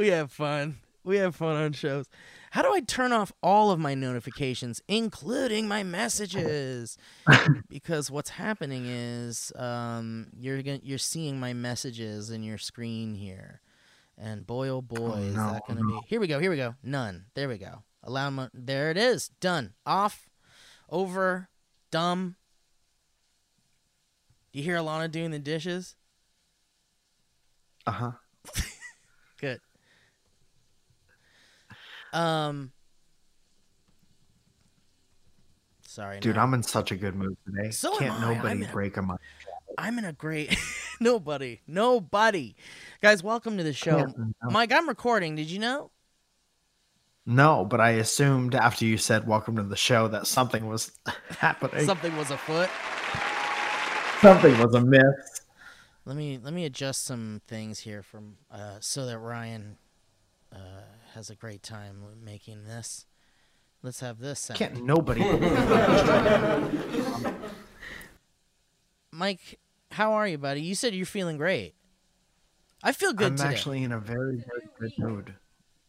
We have fun. We have fun on shows. How do I turn off all of my notifications, including my messages? because what's happening is um, you're gonna, you're seeing my messages in your screen here, and boy oh boy is no, that gonna no. be. Here we go. Here we go. None. There we go. Allow mo- There it is. Done. Off. Over. Dumb. Do you hear Alana doing the dishes? Uh huh. Um. Sorry, Dude, no. I'm in such a good mood today. So Can't nobody I'm break a my I'm in a great. nobody, nobody, guys. Welcome to the show, Mike. I'm recording. Did you know? No, but I assumed after you said welcome to the show that something was happening. Something was afoot. something was amiss. Let me let me adjust some things here from uh, so that Ryan uh, has a great time making this. Let's have this. sound. Can't nobody. Mike, how are you, buddy? You said you're feeling great. I feel good I'm today. actually in a very, very good mood.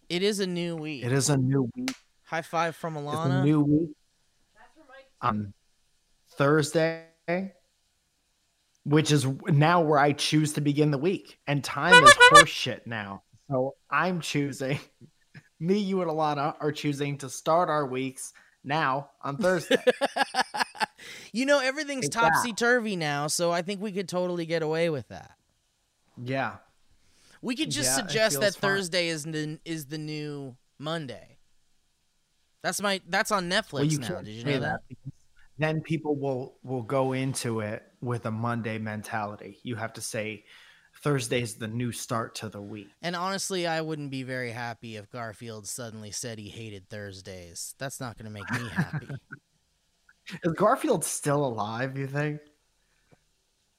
It is a new week. It is a new week. High five from It's Alana. a new week. On Thursday, which is now where I choose to begin the week, and time is horseshit now. So I'm choosing. Me, you, and Alana are choosing to start our weeks now on Thursday. you know everything's topsy turvy now, so I think we could totally get away with that. yeah. We could just Yeah, suggest that fine. Thursday is the is the new Monday. That's my that's on Netflix Well, you now. Did you know that? Then people will will go into it with a Monday mentality. You have to say Thursday's the new start to the week. And honestly, I wouldn't be very happy if Garfield suddenly said he hated Thursdays. That's not going to make me happy. Is Garfield still alive? You think?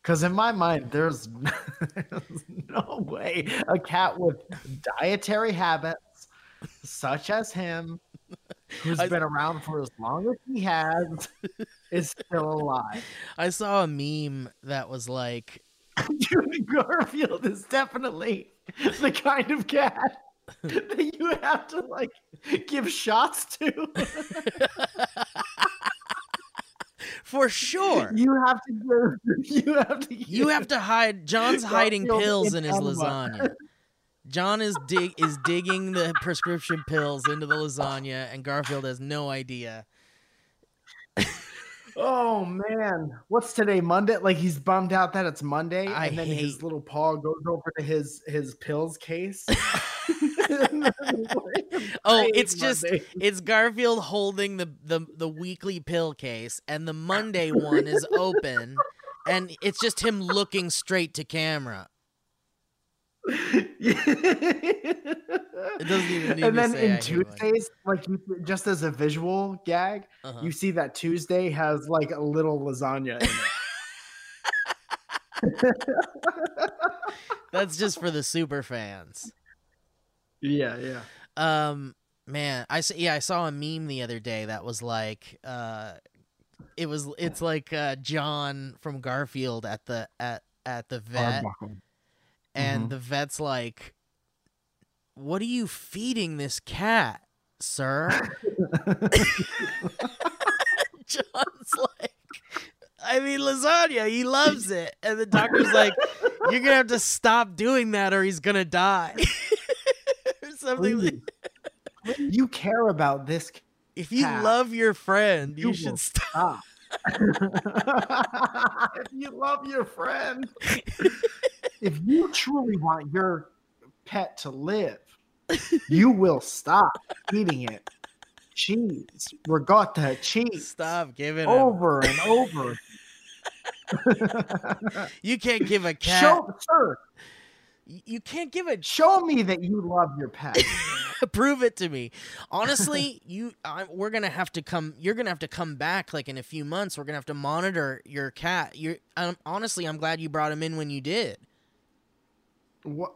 Because in my mind, there's, there's no way a cat with dietary habits such as him, who's I- been around for as long as he has, is still alive. I saw a meme that was like, Dude, Garfield is definitely the kind of cat that you have to like give shots to. for sure. You have to give. You have to. You have to hide. John's hiding pills in his enema. lasagna. John is dig is digging the prescription pills into the lasagna, and Garfield has no idea. Oh man, what's today? Monday? Like he's bummed out that it's Monday, I and then hate- his little paw goes over to his his pills case. Oh, it's just Monday. it's Garfield holding the, the the weekly pill case, and the Monday one is open, and it's just him looking straight to camera. It doesn't even need and to then in. Tuesdays, like you, just as a visual gag, Uh-huh. you see that Tuesday has like a little lasagna in it. That's just for the super fans. yeah, yeah. Um, man, I yeah, I saw a meme the other day that was like, uh, it was it's like uh, John from Garfield at the at at the vet, Arbuckle. And Mhm. the vet's like, "What are you feeding this cat, sir?" John's like, "I mean lasagna. He loves it," and the doctor's like, "You're gonna have to stop doing that, or he's gonna die." or something. like you care about this If you love your friend, you, you should will stop. if you love your friend, if you truly want your pet to live, you will stop eating it. Cheese, regatta cheese, Stop giving him. over and over. You can't give a cat. Show, sir, You can't give a Show me that you love your pet. prove it to me. Honestly, you I, we're gonna have to come. You're gonna have to come back like in a few months. We're gonna have to monitor your cat. You're um, honestly, I'm glad you brought him in when you did.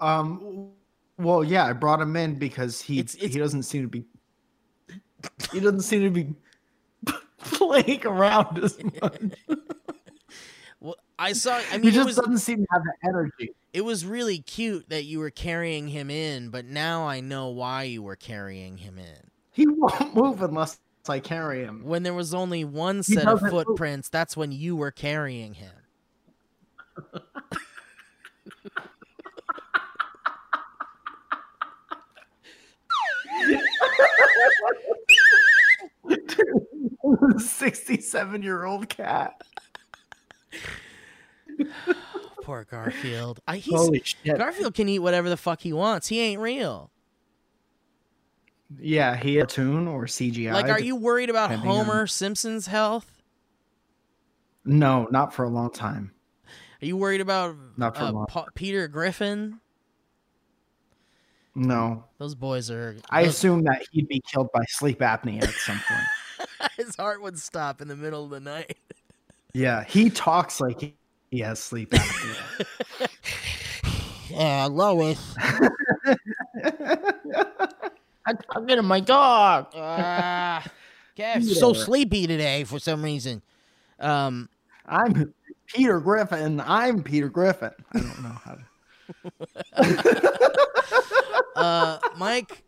Um, well, yeah, I brought him in because he It's- it's- he doesn't seem to be he doesn't seem to be playing around as much. Well, I saw. I mean, it just was doesn't seem to have the energy. it was really cute that you were carrying him in, but now I know why you were carrying him in. He won't move unless I carry him. When there was only one set of doesn't move. footprints, that's when you were carrying him. Sixty-seven-year-old cat. Poor Garfield. I, he's, Holy shit! Garfield can eat whatever the fuck he wants. He ain't real. Yeah, he a tune or CGI. Like, are you worried about depending on- Homer Simpson's health? No, not for a long time. Are you worried about Not for uh, Peter Griffin? No, Those boys are. I assume that he'd be killed by sleep apnea at some point. his heart would stop in the middle of the night. Yeah, he talks like he, has sleep apnea. Yeah, Lois. I'm talking to my dog. Ah, Gav's so sleepy today for some reason. Um, I'm Peter Griffin. I'm Peter Griffin. I don't know how to. uh, Mike,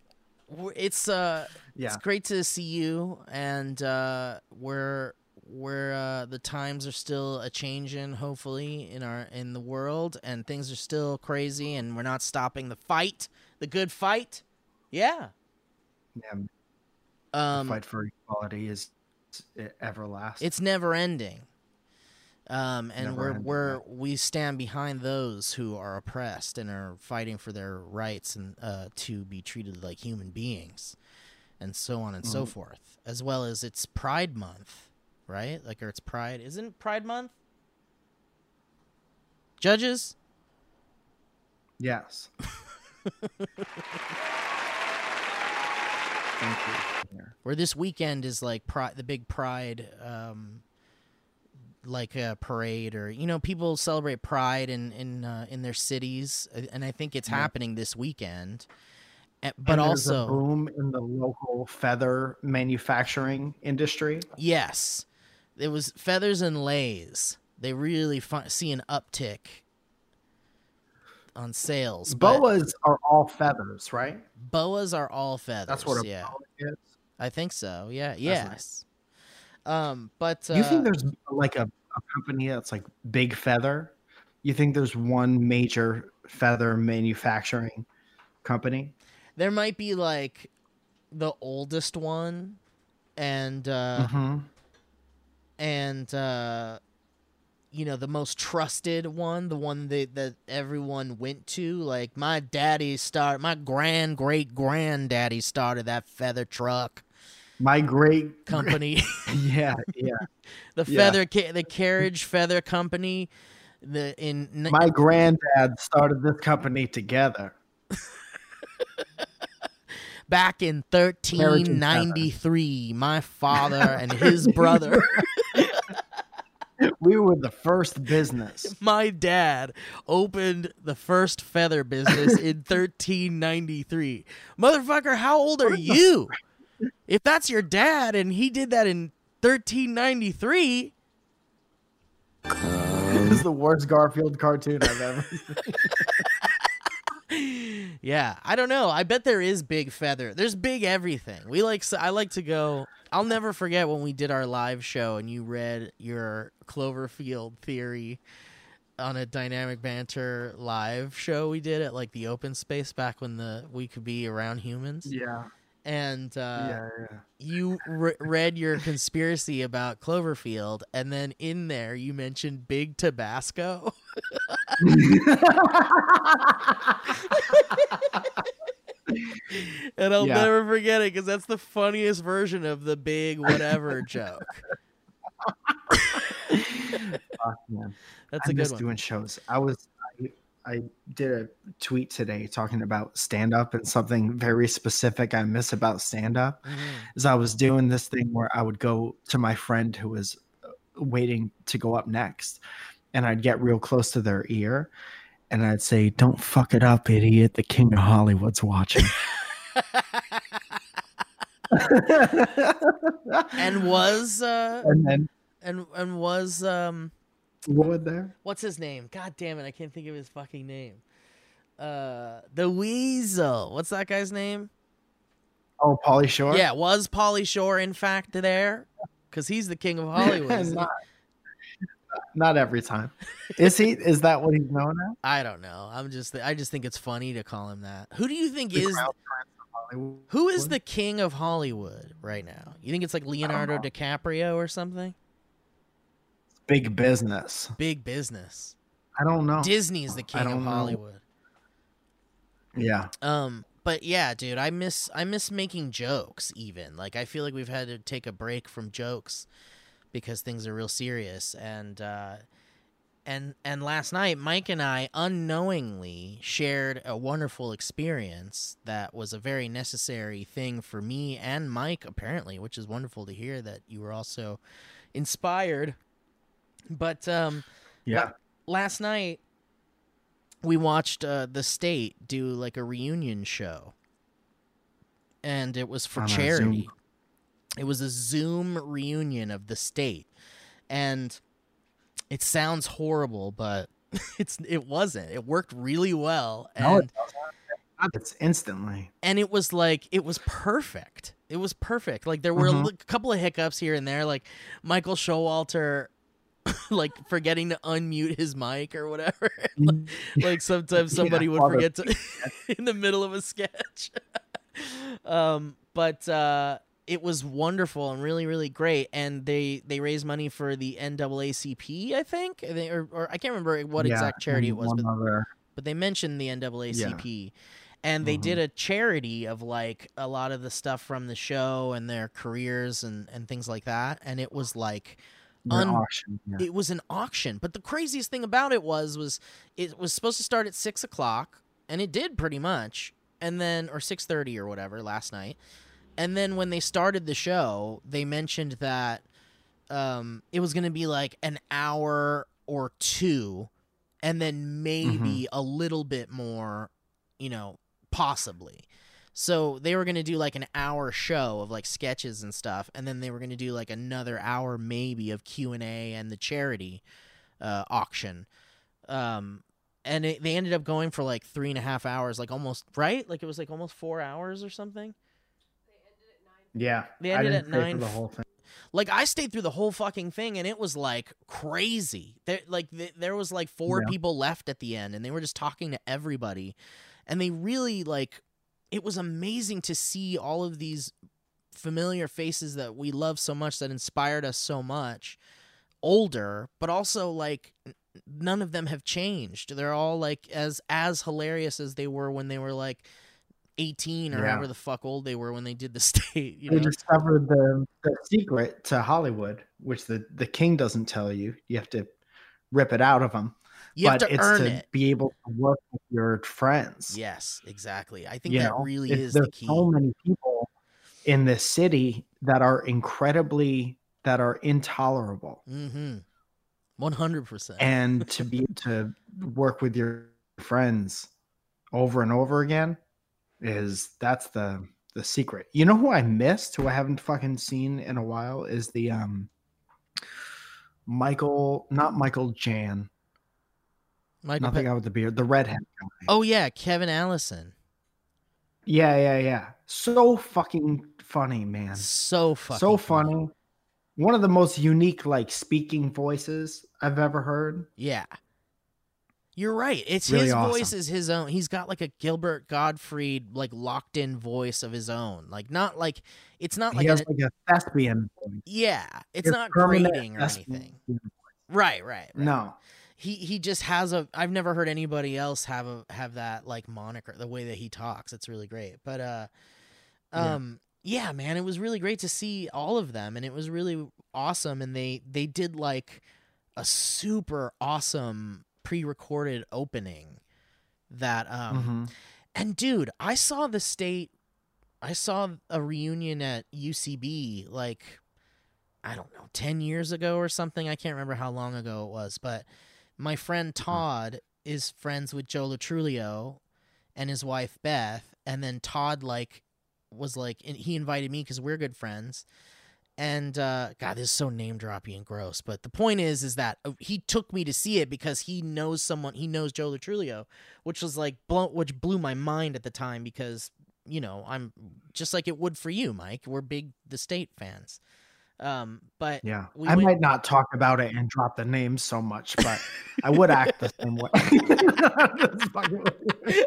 it's uh, Yeah. it's great to see you, and uh, we're we're uh, the times are still a changing, hopefully in our in the world, and things are still crazy, and we're not stopping the fight, the good fight. Yeah. Yeah, Um, fight for equality is everlasting. it's never ending. Um, and Never we're we're we stand behind those who are oppressed and are fighting for their rights and uh, to be treated like human beings, and so on and so Mm-hmm. forth. As well as it's Pride Month, right? Like, or it's Pride, isn't Pride Month? Judges, yes. Thank you. where this weekend is like pride, the big Pride, um, like a parade, or you know, people celebrate Pride in in uh, in their cities, uh, and I think it's Yeah. happening this weekend. Uh, But And also, boom in the local feather manufacturing industry. yes, it was feathers and leis. They really fi- see an uptick on sales. Boas are all feathers, right? boas are all feathers. That's what a yeah, boa is. I think so. Yeah, nice. yes. Um, but uh, you think there's like a company that's like Big Feather? You think there's one major feather manufacturing company? there might be like the oldest one and uh Mhm. and uh you know the most trusted one the one that that everyone went to like my daddy started my grand great granddaddy started that feather truck My great company yeah, yeah. the Yeah. feather ca- the carriage feather company the in My granddad started this company together. back in 1393 my father and his brother We were the first business. my dad opened the first feather business in 1393. Motherfucker, how old are you? If that's your dad and he did that in 1393, This is the worst Garfield cartoon I've ever yeah, I don't know. I bet there is big feather. There's big everything. We like I like to go I'll never forget when we did our live show and you read your Cloverfield theory on a dynamic banter live show we did at like the open space back when the we could be around humans. Yeah. And uh, yeah, yeah. you re- read your conspiracy about Cloverfield, and then in there you mentioned Big Tabasco. and I'll Yeah. never forget it because that's the funniest version of the big whatever joke. Man. That's I a good one. doing shows. I was I, did a tweet today talking about stand up and something very specific I miss about stand up Mhm. is I was doing this thing where I would go to my friend who was uh, waiting to go up next and I'd get real close to their ear and I'd say, Don't fuck it up, idiot. The king of Hollywood's watching. and was uh and then and and was um Wood there? what's his name? God damn it, I can't think of his fucking name. Uh the Weasel. What's that guy's name? Oh, Pauly Shore? Yeah, was Pauly Shore in fact there? Because he's the king of Hollywood. not, not every time. Is he? Is that what he's known as? I don't know. I'm just I just think it's funny to call him that. Who do you think The is Crown Prince of Hollywood? who is the king of Hollywood right now? You think it's like Leonardo. DiCaprio or something? Big business? Big business. I don't know. Disney's the king of don't know. Hollywood. yeah. Um, but yeah, dude, I miss I miss making jokes. Even like I feel like we've had to take a break from jokes because things are real serious. And uh, and and last night, Mike and I unknowingly shared a wonderful experience that was a very necessary thing for me and Mike, apparently, which is wonderful to hear that you were also inspired. But um, Yeah. last night we watched uh, the state do like a reunion show and it was for On charity it was a zoom reunion of the state and it sounds horrible but it's it wasn't it worked really well and No, it. It's instantly. and it was like it was perfect. It was perfect. Like there were a Mhm. li- couple of hiccups here and there, like Michael Showalter, like forgetting to unmute his mic or whatever. like sometimes Yeah, somebody would forget to in the middle of a sketch. um, but uh, it was wonderful and really, really great. And they they raised money for the NAACP, I think, I think- or, or I can't remember what Yeah, exact charity it was, but other- but they mentioned the NAACP. And they Mhm. did a charity of like a lot of the stuff from the show and their careers and, and things like that. And it was like un- auction. Yeah. it was an auction. But the craziest thing about it was was it was supposed to start at six o'clock, and it did pretty much. And then or six thirty or whatever last night. And then when they started the show, they mentioned that um, it was going to be like an hour or two, and then maybe a little bit more, you know, possibly. So they were going to do like an hour show of like sketches and stuff, and then they were going to do like another hour maybe of Q and A and the charity uh, auction. Um, and it, they ended up going for like three and a half hours, like almost right, like it was like almost four hours or something. yeah. They ended at nine The whole thing. Like I stayed through the whole fucking thing, and it was like crazy. There, like th- there was like four Yeah. people left at the end, and they were just talking to everybody, and they really like. It was amazing to see all of these familiar faces that we love so much, that inspired us so much, older, but also like none of them have changed. They're all like as as hilarious as they were when they were like. 18 or Yeah. however the fuck old they were when they did the state you They know discovered the, the secret to Hollywood, which the, the king doesn't tell you. You have to rip it out of him. You have but to it's earn to it be able to work with your friends. Yes, exactly. I think you that know? really is the key. so many people in this city that are incredibly that are intolerable mm-hmm. One hundred percent. and to be to work with your friends over and over again is that's the the secret you know who i missed who i haven't fucking seen in a while is the um michael not michael jann Michael not the Pe- guy with the beard the redhead guy oh yeah, Kevin Allison. yeah yeah yeah so fucking funny man So fucking so funny. One of the most unique like speaking voices I've ever heard. Yeah. You're right. It's Really his awesome. voice is his own. He's got like a Gilbert Gottfried like locked in voice of his own. Like not like it's not like he has an, like a thespian voice. yeah, it's His not grating or anything. voice. Right, right, right. No. He he just has a I've never heard anybody else have a have that like moniker the way that he talks. It's really great. But uh Yeah. um yeah, man, it was really great to see all of them and it was really awesome and they they did like a super awesome pre-recorded opening that um Mhm. and dude, I saw the state I saw a reunion at UCB like I don't know, 10 years ago or something. I can't remember how long ago it was, but my friend Todd is friends with Joe Lo Truglio and his wife Beth, and then Todd like was like and he invited me cuz we're good friends. And uh god, this is so name droppy and gross, but the point is is that uh, he took me to see it because he knows someone, he knows Joe Lo Truglio, which was like blow, which blew my mind at the time because you know I'm just like it would for you, Mike. We're big the state fans. Um, but Yeah, we I went- might not talk about it and drop the names so much, but I would act the same way. Just fucking with you.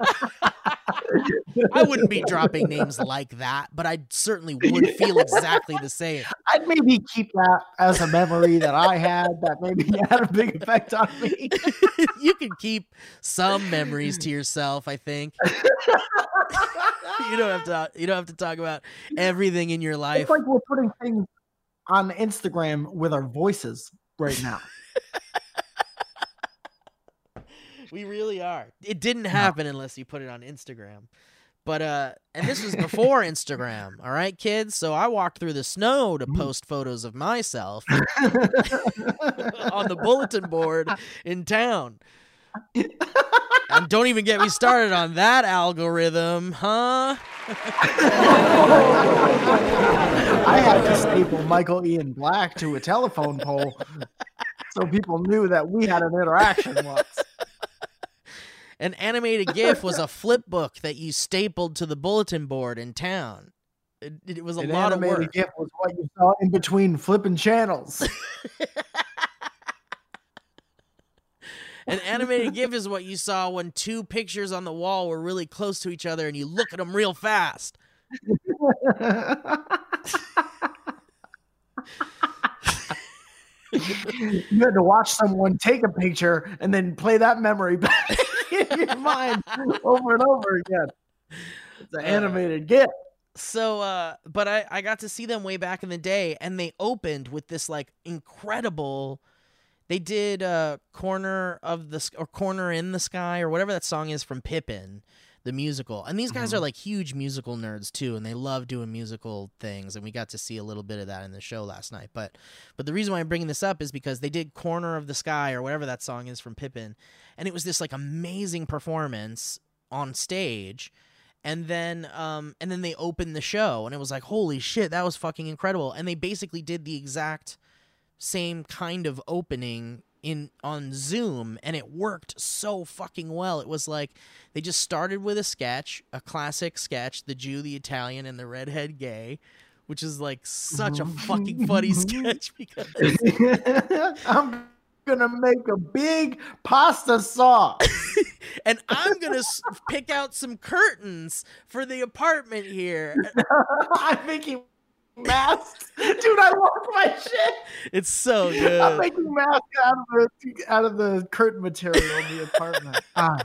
I wouldn't be dropping names like that, but I certainly would feel exactly the same. I'd maybe keep that as a memory that I had that maybe had a big effect on me. you can keep some memories to yourself, I think. you don't have to you don't have to talk about everything in your life. It's like we're putting things on Instagram with our voices right now. We really are. It didn't happen unless you put it on Instagram. But uh and this was before Instagram, all right, kids? So I walked through the snow to post photos of myself on the bulletin board in town. And don't even get me started on that algorithm, huh? I had to staple Michael Ian Black to a telephone pole so people knew that we had an interaction once. An animated GIF was a flip book that you stapled to the bulletin board in town. It, it was a An lot of animated work. GIF was what you saw in between flipping channels. An animated GIF is what you saw when two pictures on the wall were really close to each other and you look at them real fast. you had to watch someone take a picture and then play that memory back in your mind over and over again. It's an Uh, animated GIF. So, uh, but I, I got to see them way back in the day, and they opened with this like incredible. They did uh, corner of the or corner in the sky or whatever that song is from Pippin, the musical. And these guys are like huge musical nerds too, and they love doing musical things. And we got to see a little bit of that in the show last night. But but the reason why I'm bringing this up is because they did corner of the sky or whatever that song is from Pippin, and it was this like amazing performance on stage and then um and then they opened the show and it was like holy shit that was fucking incredible and they basically did the exact same kind of opening in on Zoom and it worked so fucking well it was like they just started with a sketch a classic sketch the Jew the Italian and the redhead gay which is like such a fucking funny sketch because I'm gonna make a big pasta sauce. and I'm gonna s- pick out some curtains for the apartment here I'm making masks, dude. I love my shit. it's so good. I'm making masks out of the out of the curtain material in the apartment. Ah,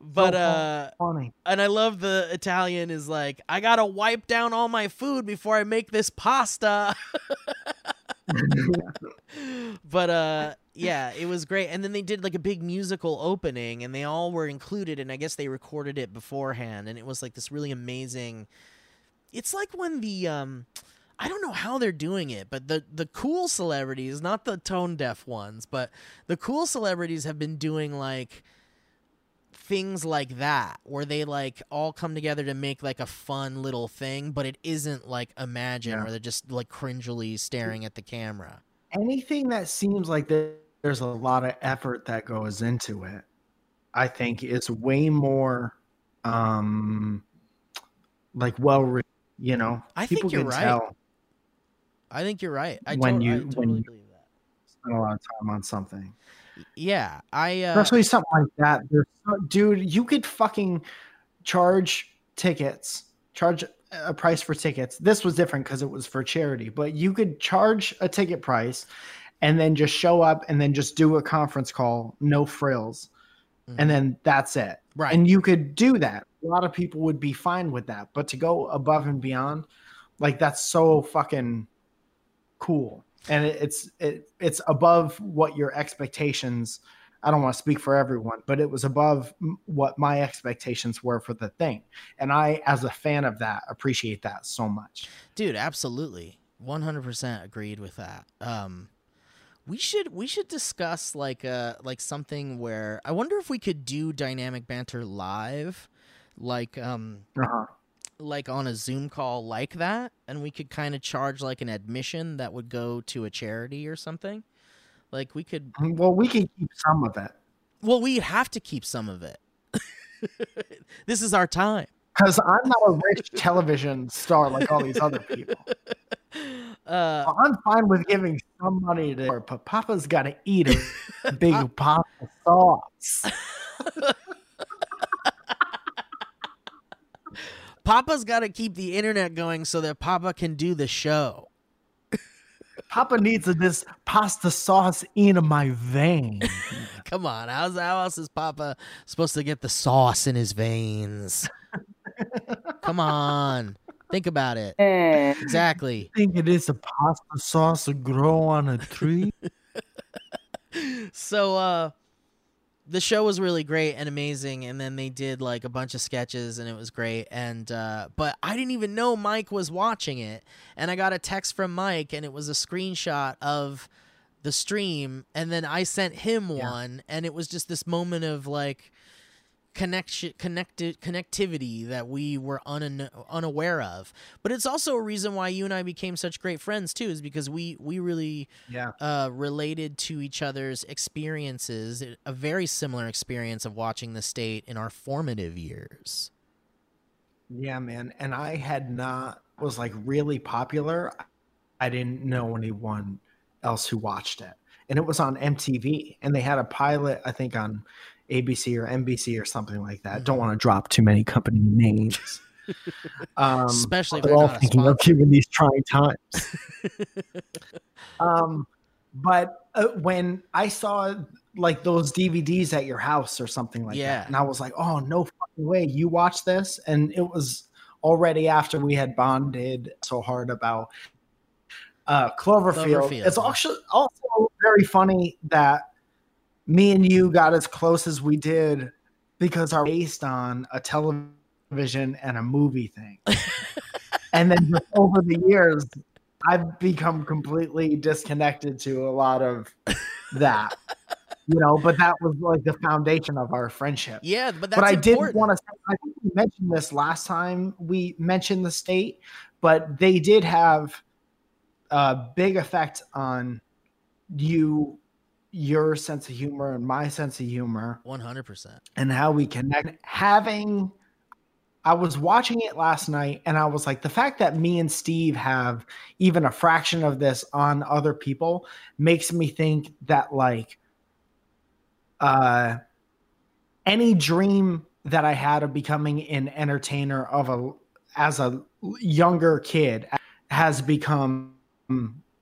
but so uh funny. and I love the Italian is like, I gotta wipe down all my food before I make this pasta. but uh yeah, it was great. And then they did like a big musical opening and they all were included and I guess they recorded it beforehand and it was like this really amazing It's like when the um I don't know how they're doing it, but the the cool celebrities, not the tone deaf ones, but the cool celebrities have been doing like things like that where they like all come together to make like a fun little thing, but it isn't like Imagine Yeah. where they're just like cringily staring at the camera. Anything that seems like there's a lot of effort that goes into it, I think is way more, um, like well, you know, I think you're can right. tell I think you're right. I, When to- you- I when totally you- believe that. spend a lot of time on something. Yeah, I uh, especially something like that. So, dude, you could fucking charge tickets, charge a price for tickets. This was different because it was for charity, but you could charge a ticket price and then just show up and then just do a conference call, no frills, mhm. and then that's it. Right. And you could do that. A lot of people would be fine with that, but to go above and beyond, like that's so fucking cool. And it, it's it, it's above what your expectations I don't want to speak for everyone, but it was above what my expectations were for the thing. And I, as a fan of that, appreciate that so much. Dude, absolutely. 100% agreed with that. Um we should we should discuss like uh like something where I wonder if we could do dynamic banter live like um Uh-huh. like on a Zoom call like that and we could kind of charge like an admission that would go to a charity or something. Like we could Well, we can keep some of it well we have to keep some of it. this is our time. because I'm not a rich television star like all these other people. Uh So I'm fine with giving some money to, her, but Papa's got to eat a big pasta sauce. Papa's got to keep the internet going so that Papa can do the show. Papa needs this pasta sauce in my vein. Come on, how's how else is Papa supposed to get the sauce in his veins? Come on, think about it. Exactly. think it is a pasta sauce to grow on a tree? So, uh, the show was really great and amazing, and then they did like a bunch of sketches, and it was great. And uh, but I didn't even know Mike was watching it, and I got a text from Mike, and it was a screenshot of the stream, and then I sent him Yeah. one, and it was just this moment of like connection connected connectivity that we were un- unaware of but it's also a reason why you and I became such great friends too is because we we really Yeah. uh, related to each other's experiences, a very similar experience of watching the state in our formative years. Yeah, man. And I had not was like really popular. I didn't know anyone else who watched it. And it was on MTV and they had a pilot, I think on ABC or NBC or something like that. Don't want to drop too many company names. Um, Especially if they're all thinking of giving these trying times. um, but uh, when I saw like those DVDs at your house or something like Yeah. that, and I was like, "Oh no fucking way, you watch this!" And it was already after we had bonded so hard about uh, Cloverfield. Cloverfield, It's also also very funny that me and you got as close as we did because are based on a television and a movie thing. and then just over the years, I've become completely disconnected to a lot of that. You know, but that was like the foundation of our friendship. Yeah, but that's but I did want to say, I think we mentioned this last time we mentioned the state, but they did have a big effect on you, your sense of humor and my sense of humor One hundred percent. and how we connect. Having, I was watching it last night and I was like, the fact that me and Steve have even a fraction of this on other people makes me think that, like, uh, any dream that I had of becoming an entertainer of a as a younger kid has become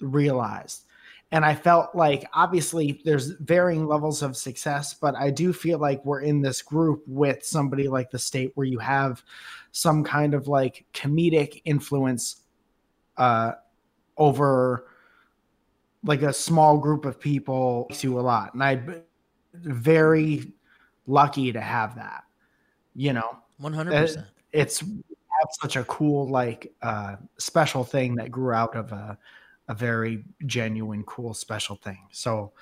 realized. And I felt like obviously there's varying levels of success, but I do feel like we're in this group with somebody like the state where you have some kind of like comedic influence uh, over like a small group of people to a lot. And I'm very lucky to have that, you know? One hundred percent. it's have such a cool like uh special thing that grew out of a a very genuine cool special thing so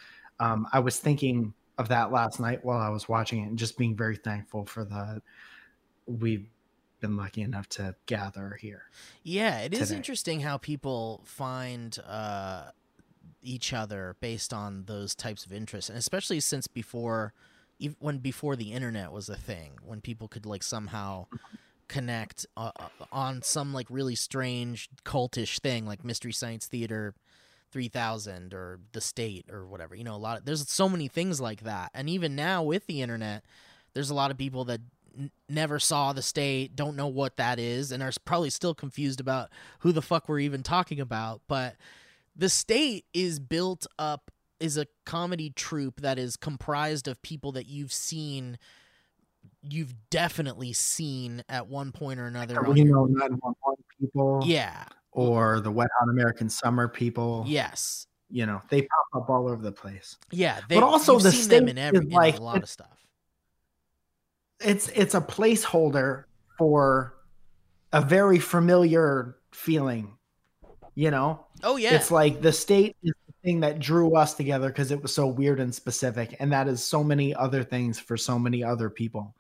um i was thinking of that last night while i was watching it and just being very thankful for the we've been lucky enough to gather here Yeah, it is today. interesting how people find uh, each other based on those types of interests, and especially since before, when before the internet was a thing, when people could like somehow connect uh, uh, on some like really strange cultish thing like Mystery Science Theater 3000 or the state or whatever. You know, a lot of there's so many things like that. And even now with the internet, there's a lot of people that never saw the state, don't know what that is and are probably still confused about who the fuck we're even talking about, but the state is built up is a comedy troupe that is comprised of people that you've seen you've definitely seen at one point or another your- Reno 911 people yeah or the wet hot american summer people yes you know they pop up all over the place. Yeah, But also the them in state every is in like- a lot of stuff. It's it's a placeholder for a very familiar feeling. You know, Oh yeah, it's like the state is thing that drew us together because it was so weird and specific, and that is so many other things for so many other people.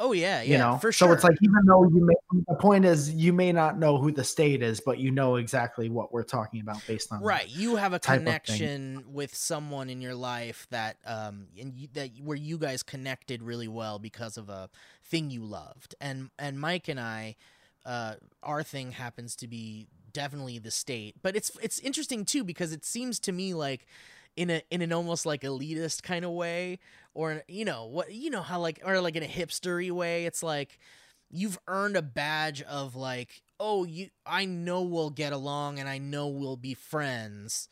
oh yeah, yeah, you know, for sure. so it's like even though you may, the point is you may not know who the state is, but you know exactly what we're talking about based on right you have a type of thing. connection with someone in your life that um and you, that where you guys connected really well because of a thing you loved and and mike and i uh our thing happens to be definitely the state but it's it's interesting too because it seems to me like in a in an almost like elitist kind of way or you know what you know how like or like in a hipstery way it's like you've earned a badge of like oh you i know we'll get along and i know we'll be friends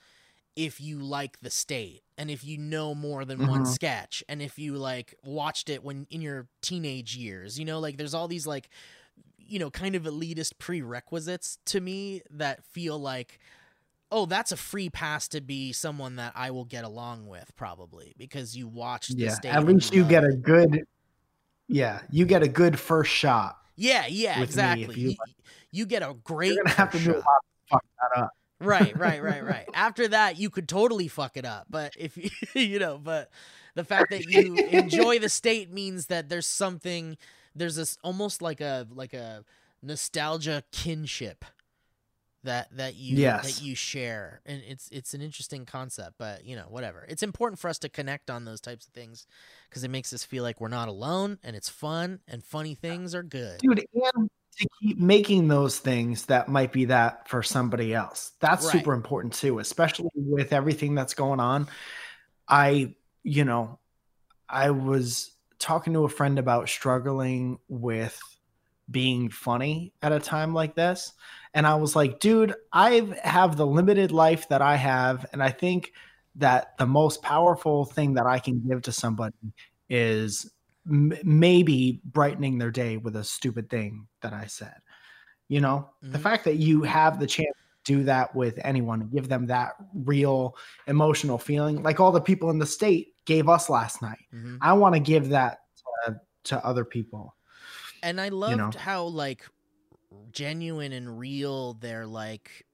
if you like the state and if you know more than one Mhm. sketch and if you like watched it when in your teenage years you know like there's all these like you know kind of elitist prerequisites to me that feel like oh that's a free pass to be someone that i will get along with probably because you watched the yeah. state At least you get a good, yeah, you get a good first shot. Yeah, yeah, with me if exactly. you You, you get a great. You're gonna have to first do a lot to fuck that up. Right, right, right, right. After that, you could totally fuck it up. But if you, you know, but the fact that you enjoy the state means that there's something. There's this almost like a like a nostalgia kinship that that you Yes. that you share. And it's it's an interesting concept but you know whatever. It's important for us to connect on those types of things because it makes us feel like we're not alone and it's fun and funny things are good. Dude and to keep making those things that might be that for somebody else. That's Right. super important too especially with everything that's going on. I you know i was talking to a friend about struggling with being funny at a time like this and i was like dude i have the limited life that i have and i think that the most powerful thing that i can give to somebody is m- maybe brightening their day with a stupid thing that I said. You know, the Mhm. fact that you have the chance to do that with anyone, give them that real emotional feeling, like all the people in the state gave us last night. Mhm. I want to give that to, to other people. and i loved know. how like genuine and real their like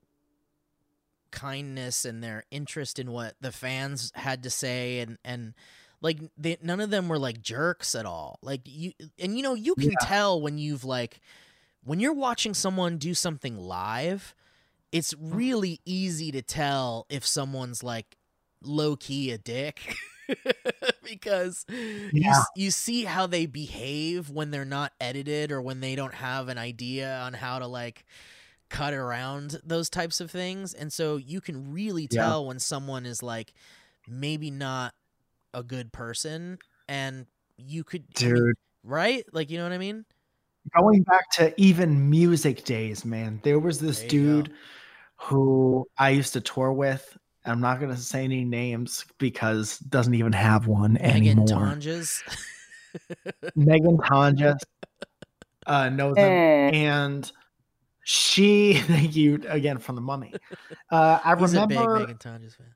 kindness and their interest in what the fans had to say and and like they, none of them were like jerks at all like you and you know you can Yeah. tell when you've like when you're watching someone do something live it's Mm. really easy to tell if someone's like low key a dick because you Yeah. s- you see how they behave when they're not edited or when they don't have an idea on how to like cut around those types of things and so you can really Yeah. tell when someone is like maybe not a good person and you could I mean, Dude, right like you know what i mean going back to even music days, man, there was this There you go. dude who I used to tour with. I'm not going to say any names because doesn't even have one anymore. Megan anymore. Tonjes. Megan Tonja uh, knows him, and she. Thank you again from the mummy. Uh, I He's a big remember Megan Tonjes fan.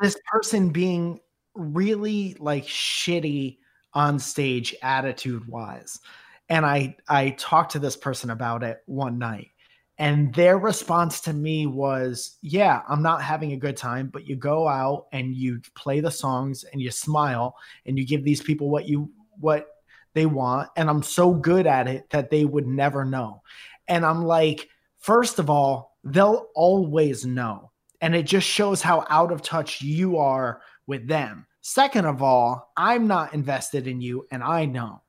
this person being really like shitty on stage, attitude wise, and I I talked to this person about it one night. And their response to me was, Yeah, I'm not having a good time, but you go out and you play the songs and you smile and you give these people what you what they want. And I'm so good at it that they would never know. And I'm like, first of all, they'll always know. And it just shows how out of touch you are with them. Second of all, I'm not invested in you and I know.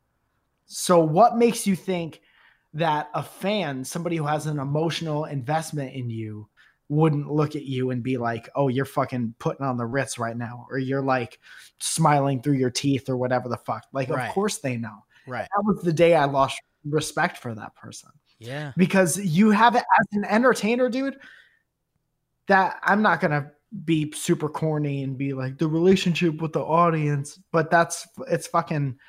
So, what makes you think that a fan, somebody who has an emotional investment in you, wouldn't look at you and be like, oh, you're fucking putting on the Ritz right now, or you're like smiling through your teeth, or whatever the fuck? Like, Right. of course they know. Right. That was the day I lost respect for that person Yeah. because you have it as an entertainer, dude. That I'm not gonna be super corny and be like the relationship with the audience, but that's it's fucking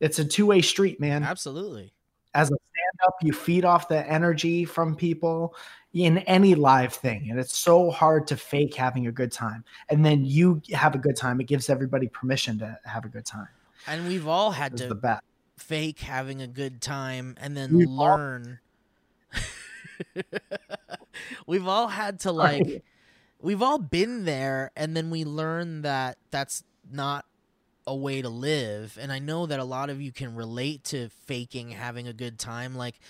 it's a two way street, man. Absolutely. As a stand up, you feed off the energy from people in any live thing. And it's so hard to fake having a good time. And then you have a good time. It gives everybody permission to have a good time. And we've all had to fake having a good time and then We've all- learn. we've all had to like we've all been there and then we learn that that's not a way to live and i know that a lot of you can relate to faking having a good time like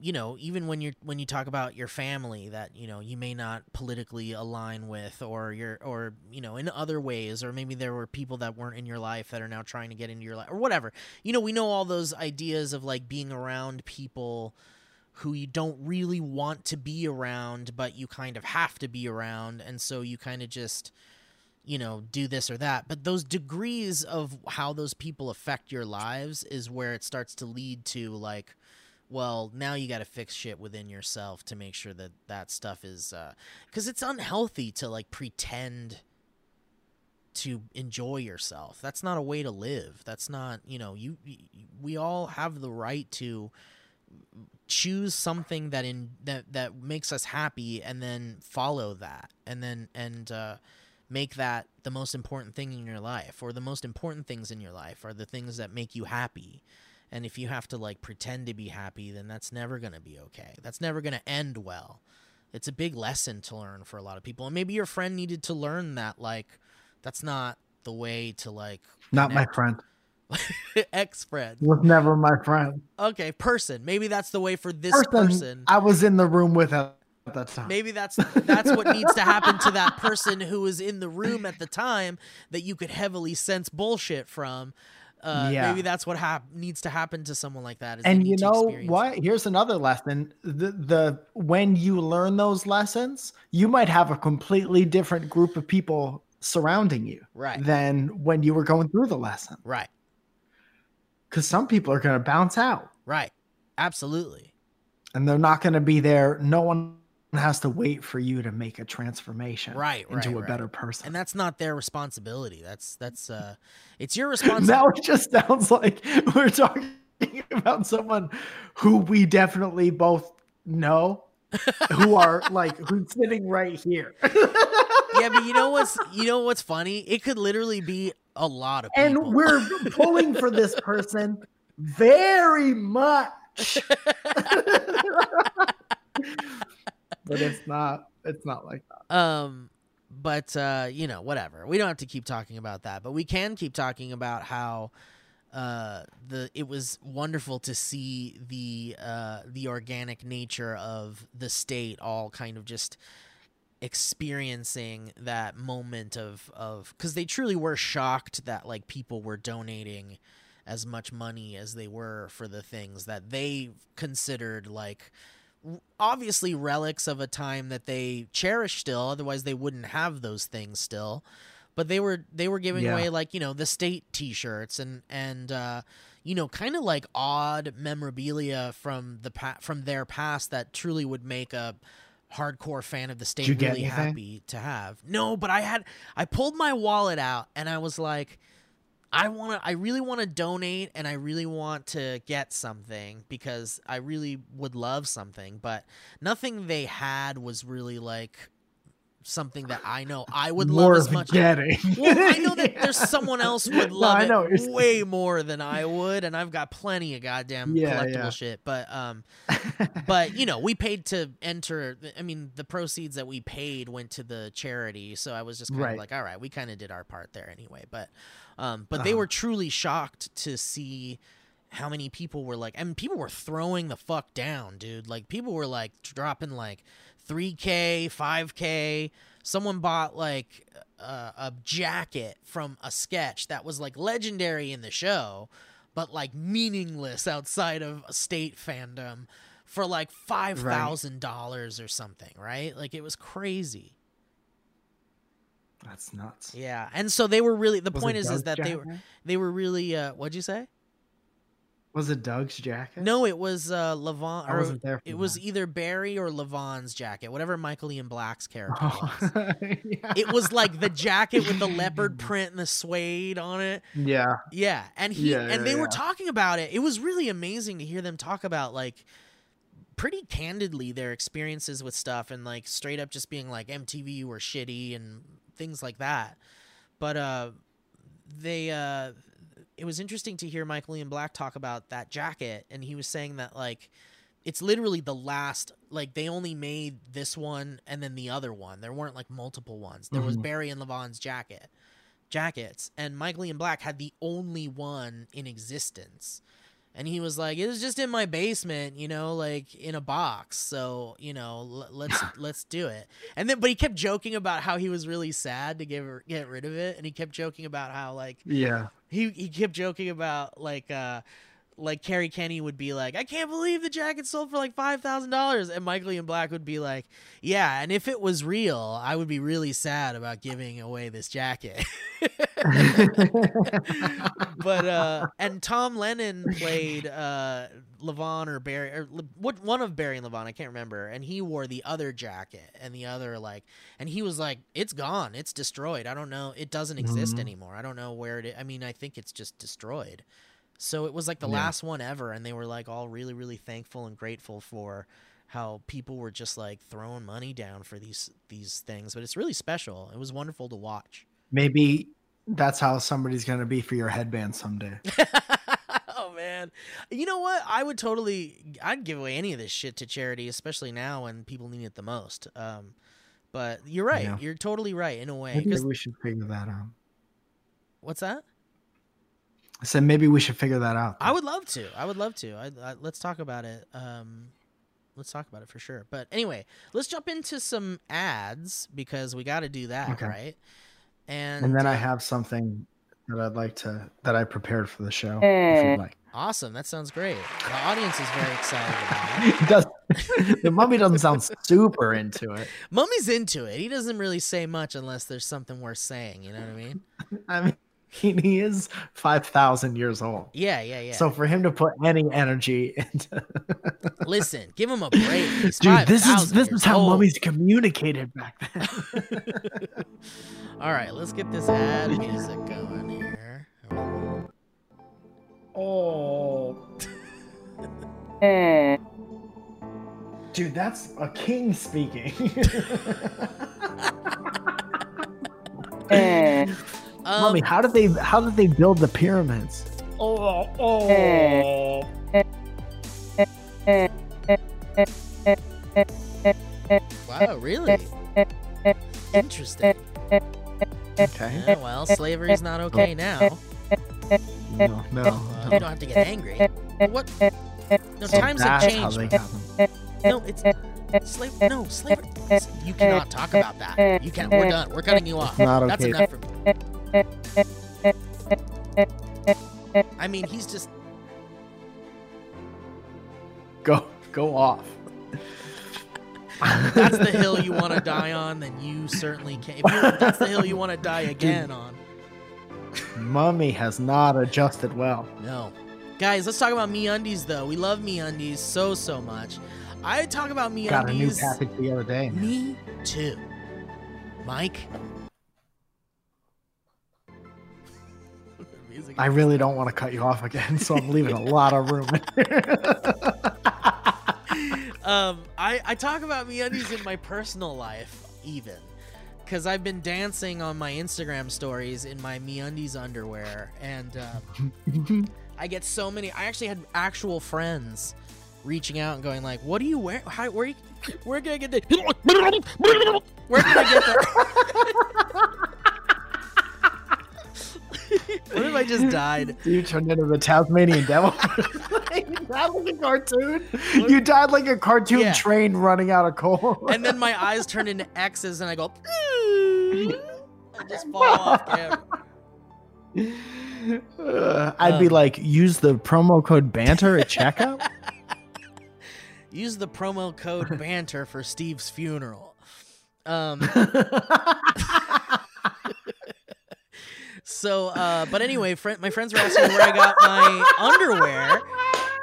you know even when you're when you talk about your family that you know you may not politically align with or your or you know in other ways or maybe there were people that weren't in your life that are now trying to get into your life or whatever. You know we know all those ideas of like being around people who you don't really want to be around but you kind of have to be around and so you kind of just you know do this or that. But those degrees of how those people affect your lives is where it starts to lead to like well now you got to fix shit within yourself to make sure that that stuff is because it's unhealthy to like pretend to enjoy yourself. That's not a way to live. That's not you know you, you we all have the right to choose something that in that that makes us happy and then follow that. And then and uh make that the most important thing in your life or the most important things in your life are the things that make you happy. And if you have to like pretend to be happy then that's never going to be okay. That's never going to end well. It's a big lesson to learn for a lot of people. And maybe your friend needed to learn that like that's not the way to like Not my friend. ex friend Was never my friend. okay person. Maybe that's the way for this Person, person. I was in the room with at that time. maybe that's that's what needs to happen to that person who was in the room at the time that you could heavily sense bullshit from. Uh, Yeah. maybe that's what hap- needs to happen to someone like that and you know what? here's another lesson. The the when you learn those lessons you might have a completely different group of people surrounding you Right. than when you were going through the lesson. Right. Because some people are going to bounce out. Right. Absolutely. And they're not going to be there. No one has to wait for you to make a transformation Right, into right, a right. better person. And that's not their responsibility. That's that's uh it's your responsibility now it just sounds like we're talking about someone who we definitely both know who are like who's sitting right here. Yeah but you know what's you know what's funny? It could literally be a lot of people. and we're pulling for this person very much but it's not it's not like that. Um but uh you know whatever. We don't have to keep talking about that but we can keep talking about how uh the it was wonderful to see the uh the organic nature of the state all kind of just experiencing that moment of of because they truly were shocked that like people were donating as much money as they were for the things that they considered like obviously relics of a time that they cherish still otherwise they wouldn't have those things still but they were they were giving Yeah. away like you know the state t-shirts and and uh you know kind of like odd memorabilia from the pa- from their past that truly would make a hardcore fan of the state really anything? happy to have no but i had i pulled my wallet out and i was like I want to I really want to donate and I really want to get something because I really would love something, but nothing they had was really like something that I know I would more love as much. getting Well, I know that Yeah. there's someone else would love I know it way more than I would, and I've got plenty of goddamn Yeah, collectible yeah. shit. But um, but you know, we paid to enter. I mean, the proceeds that we paid went to the charity, so I was just kind Right. of like, all right, we kind of did our part there anyway. But um, but they Uh-huh. were truly shocked to see how many people were like, and people were throwing the fuck down, dude. Like people were like dropping like 3k, 5k. Someone bought like a, a jacket from a sketch that was like legendary in the show, but like meaningless outside of a state fandom for like five thousand dollars or something, right? Like it was crazy. that's nuts Yeah, and so they were really. The Was point is, is that they were they were really. Uh, what'd you say? Was it Doug's jacket? No, it was uh Levon I wasn't there. It was either Barry or Levon's jacket, whatever Michael Ian Black's character was. Oh, yeah. It was like the jacket with the leopard print and the suede on it. yeah. Yeah, and he Yeah, and they were talking about it. It was really amazing to hear them talk about like pretty candidly their experiences with stuff and like straight up just being like MTV were shitty and things like that. But uh they uh it was interesting to hear Michael Ian Black talk about that jacket and he was saying that like it's literally the last like they only made this one and then the other one. There weren't like multiple ones. There was Mhm. Barry and Levon's jacket jackets and Michael Ian Black had the only one in existence. And he was like, "It was just in my basement, you know, like in a box. So, you know, l- let's let's do it." And then, but he kept joking about how he was really sad to get get rid of it, and he kept joking about how like Yeah. he he kept joking about like uh like Kerri Kenney would be like, I can't believe the jacket sold for like five thousand dollars, and Michael Ian Black would be like, Yeah, and if it was real, I would be really sad about giving away this jacket. but uh and Tom Lennon played uh Levon or Barry or Le- what one of Barry and Levon, I can't remember, and he wore the other jacket and the other like and he was like, It's gone, it's destroyed. I don't know, it doesn't exist Mhm. anymore. I don't know where it is. I mean, I think it's just destroyed. So it was like the Yeah. last one ever, and they were like all really, really thankful and grateful for how people were just like throwing money down for these these things. But it's really special. It was wonderful to watch. Maybe that's how somebody's gonna be for your headband someday. oh man, you know what? I would totally, I'd give away any of this shit to charity, especially now when people need it the most. Um, but you're right. Yeah. You're totally right in a way. Maybe we should figure that out. what's that? I said maybe we should figure that out. I would love to. I would love to. I, I, let's talk about it. Um, let's talk about it for sure. But anyway, let's jump into some ads because we got to do that, Okay. right? And, and then I uh, have something that I'd like to that I prepared for the show. If you'd like. awesome. That sounds great. The audience is very excited about it. It does the mummy doesn't sound super into it. Mummy's into it. He doesn't really say much unless there's something worth saying. You know what I mean? I mean, he, he is five thousand years old. Yeah, yeah, yeah. So for him to put any energy into listen, give him a break. He's dude, this is this is how old. mummies communicated back then. All right, let's get this ad music going here. oh, dude, that's a king speaking. Eh. Um, Mummy, how did they how did they build the pyramids? Oh, oh. Wow, really? Interesting. Okay. Yeah, well, slavery's not okay now. No, no. You don't have to get angry. What? No, times have That's how changed. they man. got them. No, it's slave. No, slavery. You cannot talk about that. You can't. We're done. We're cutting you off. Not That's okay. enough for me. I mean, he's just. Go go off. That's the hill you want to die on. Then you certainly can. If, that's the hill you want to die again on. Mummy has not adjusted well. No. Guys, let's talk about MeUndies though. We love MeUndies so so much. I talk about Me Got a new package the other day. man. Me too. Mike. I really don't want to cut you off again, so I'm leaving a lot of room. um, I, I talk about MeUndies in my personal life, even. Because I've been dancing on my Instagram stories in my MeUndies underwear. And uh, I get so many. I actually had actual friends reaching out and going like, what do you wear? How, where, you, where can I get that? Where can I get that? What if I just died? you turned into the Tasmanian devil. that was a cartoon. You died like a cartoon Yeah. train running out of coal. and then my eyes turn into X's, and I go, I just fall off camera. Uh, I'd be Um, like, use the promo code banter at checkout. Use the promo code banter for Steve's funeral. Um, so, uh, but anyway, friend, my friends were asking where I got my underwear,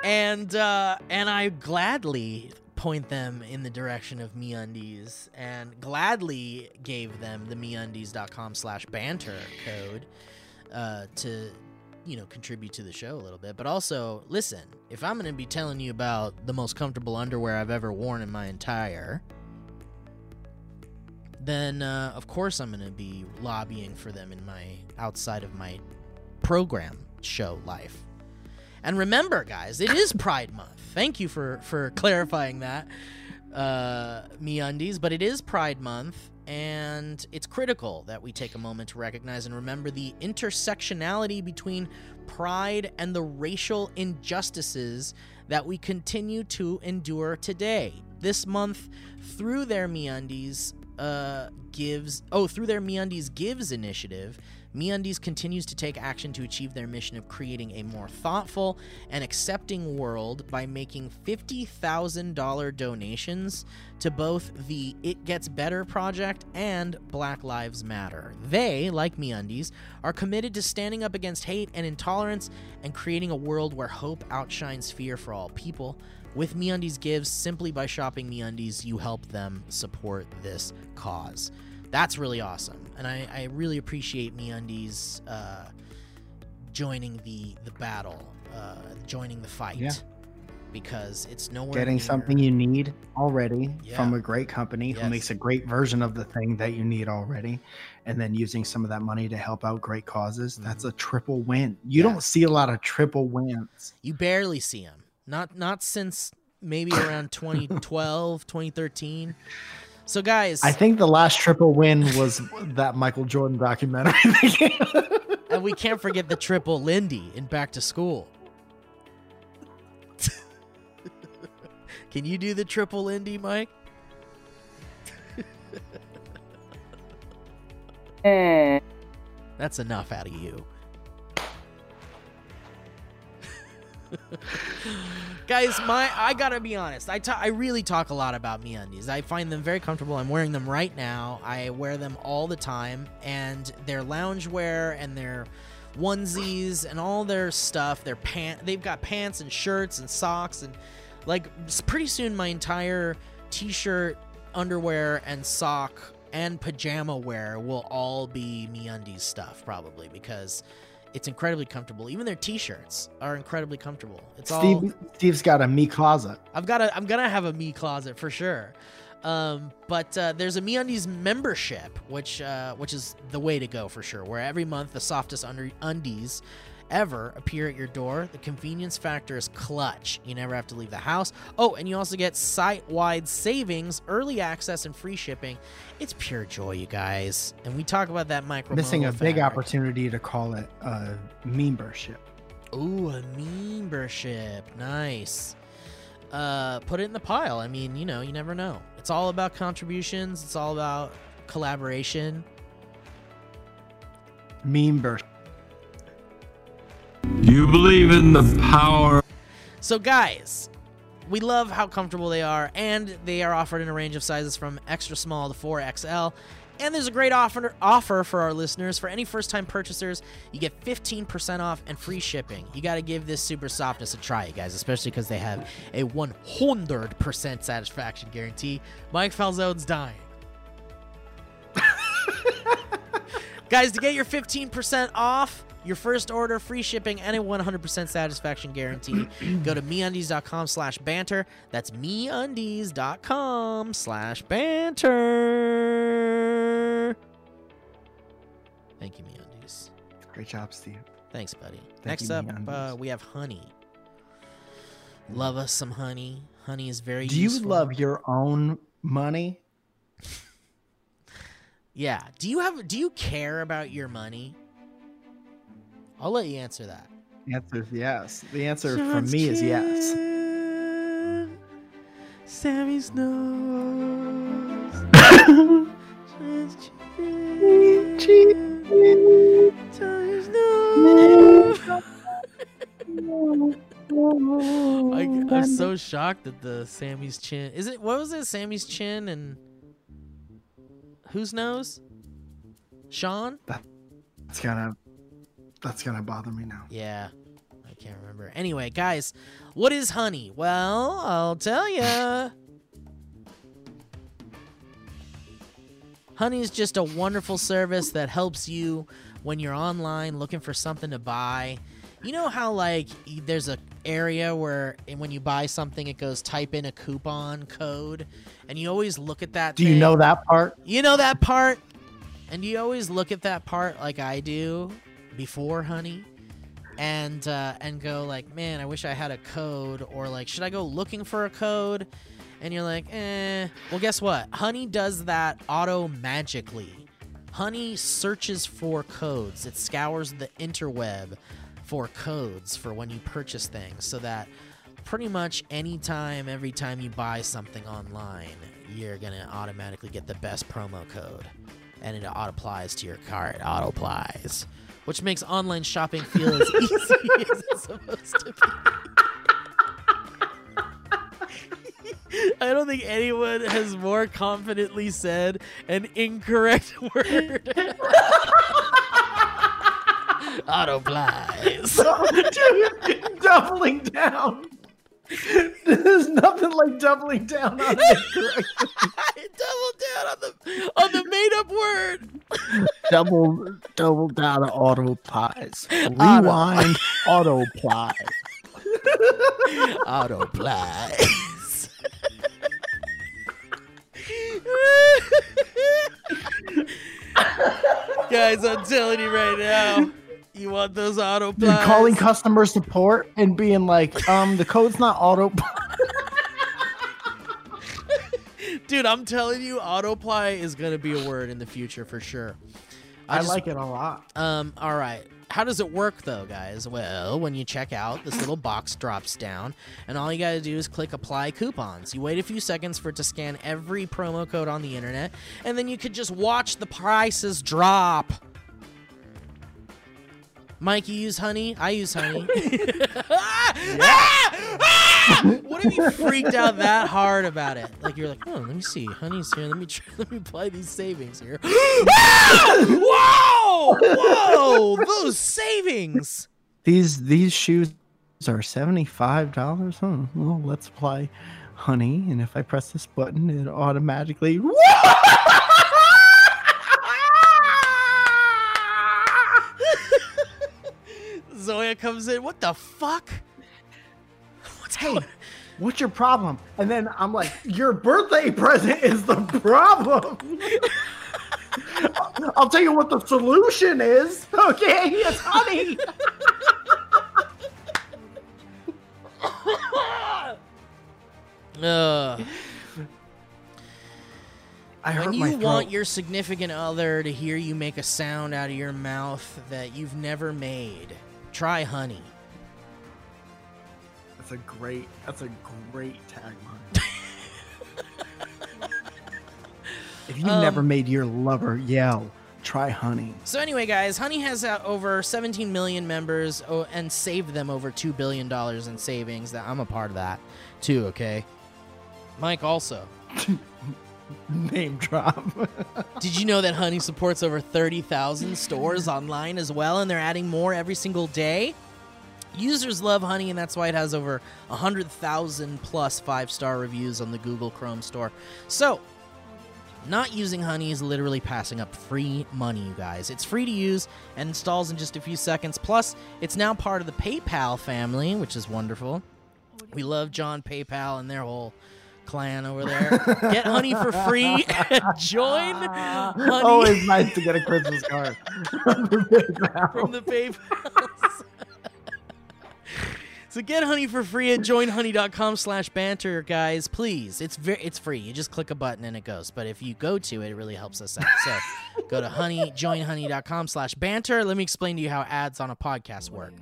and uh, and I gladly point them in the direction of MeUndies and gladly gave them the MeUndies.com slash banter code uh, to you know contribute to the show a little bit. But also, listen, if I'm going to be telling you about the most comfortable underwear I've ever worn in my entire then uh, of course I'm going to be lobbying for them in my outside of my program show life. And remember, guys, it is Pride Month. Thank you for for clarifying that, uh, MeUndies. But it is Pride Month, and it's critical that we take a moment to recognize and remember the intersectionality between pride and the racial injustices that we continue to endure today. This month, through their MeUndies, uh, gives oh through their MeUndies Gives initiative, MeUndies continues to take action to achieve their mission of creating a more thoughtful and accepting world by making $50,000 donations to both the It Gets Better project and Black Lives Matter. They, like MeUndies, are committed to standing up against hate and intolerance and creating a world where hope outshines fear for all people. With MeUndies Gives, simply by shopping MeUndies, you help them support this cause. That's really awesome, and I, I really appreciate MeUndies uh, joining the the battle, uh, joining the fight, Yeah. because it's nowhere Getting near- something you need already from a great company Yes. who makes a great version of the thing that you need already, and then using some of that money to help out great causes. That's a triple win. You Mm-hmm. Yeah. don't see a lot of triple wins. You barely see him. Not not since maybe around 2012, 2013. So guys, I think the last triple win was that Michael Jordan documentary. and we can't forget the triple Lindy in Back to School. Can you do the triple Lindy, Mike? Eh. That's enough out of you. Guys, my I gotta be honest. I I really talk a lot about MeUndies. I find them very comfortable. I'm wearing them right now. I wear them all the time, and their loungewear and their onesies and all their stuff. Their pant. They've got pants and shirts and socks and like pretty soon my entire t-shirt, underwear, and sock and pajama wear will all be MeUndies stuff probably because it's incredibly comfortable. Even their t-shirts are incredibly comfortable. It's all Steve, Steve's got a me closet. I've got a I'm gonna have a me closet for sure. Um, but uh, there's a MeUndies membership, which uh, which is the way to go for sure. Where every month the softest under- undies ever appear at your door. The convenience factor is clutch. You never have to leave the house. Oh, and you also get site-wide savings, early access, and free shipping. It's pure joy, you guys. And we talk about that micro. Missing a mogul big opportunity to call it a membership. Ooh, a membership. Nice. Uh, put it in the pile. I mean, you know, you never know. It's all about contributions. It's all about collaboration. Membership. You believe in the power? So, guys, we love how comfortable they are, and they are offered in a range of sizes from extra small to 4XL. And there's a great offer offer for our listeners. For any first-time purchasers, you get 15% off and free shipping. You got to give this super softness a try, guys, especially because they have a 100% satisfaction guarantee. Mike Falzone's dying. guys, to get your 15% off your first order, free shipping, and a 100% satisfaction guarantee, go to meundies.com slash banter. That's meundies.com slash banter. Thank you, meundies. Great job, Steve. Thanks, buddy. Thank Next you, up, uh, we have honey. Love us some honey. Honey is very Do you love your own money? Yeah. Do you have do you care about your money? I'll let you answer that. The answer is yes. The answer from me is yes. Sammy Snows. I, I'm so shocked at the Sammy's chin. Is it what was it? Sammy's chin and whose nose? Sean? That's gonna that's gonna bother me now. Yeah, I can't remember. Anyway, guys, what is honey? Well, I'll tell you. Honey is just a wonderful service that helps you when you're online looking for something to buy. You know how like there's a area where and when you buy something it goes type in a coupon code and you always look at that Do you know that part? You know that part? And you always look at that part like I do before honey and uh, and go like, "Man, I wish I had a code," or like, "Should I go looking for a code?" And you're like, "Eh." Well, guess what? Honey does that auto magically. Honey searches for codes. It scours the interweb for codes for when you purchase things, so that pretty much anytime, every time you buy something online, you're gonna automatically get the best promo code, and it auto applies to your cart. Auto applies, which makes online shopping feel as easy as it's supposed to be. I don't think anyone has more confidently said an incorrect word. Auto applies. Doubling down. There's nothing like doubling down on it. Double down on the on the made up word. double double down on auto pies. Rewind auto ply. Auto applies. Guys, I'm telling you right now, you want those auto You're calling customer support and being like, um, the code's not auto. Dude, I'm telling you, auto apply is gonna be a word in the future for sure. I just- like it a lot. Um, all right. How does it work though, guys? Well, when you check out, this little box drops down, and all you gotta do is click apply coupons. You wait a few seconds for it to scan every promo code on the internet, and then you could just watch the prices drop. Mike, you use honey? I use honey. Ah! Ah! Ah! What if you freaked out that hard about it? Like you're like, oh, let me see, honey's here. Let me try, let me apply these savings here. Whoa! Whoa! Those savings. These these shoes are seventy five dollars. Huh? Well, let's apply honey, and if I press this button, it automatically. Zoya comes in. What the fuck? What's Hey, going? what's your problem? And then I'm like, your birthday present is the problem. I'll tell you what the solution is. Okay, it's honey. Ugh. I hurt When my you throat. want your significant other to hear you make a sound out of your mouth that you've never made, try honey. That's a great. That's a great tagline. if you Um, never made your lover yell, try honey. So anyway, guys, Honey has uh, over 17 million members oh, and saved them over two billion dollars in savings. That I'm a part of that too. Okay, Mike also. Name drop. Did you know that Honey supports over 30,000 stores online as well, and they're adding more every single day? Users love Honey, and that's why it has over 100,000 plus five star reviews on the Google Chrome store. So, not using Honey is literally passing up free money, you guys. It's free to use and installs in just a few seconds. Plus, it's now part of the PayPal family, which is wonderful. We love John PayPal and their whole clan over there. Get Honey for free and join Honey Always nice to get a Christmas card. from the PayPal. so get Honey for free at joinhoney.com slash banter, guys. Please. It's very it's free. You just click a button and it goes. But if you go to it, it really helps us out. So go to honey, joinhoney.com slash banter. Let me explain to you how ads on a podcast work.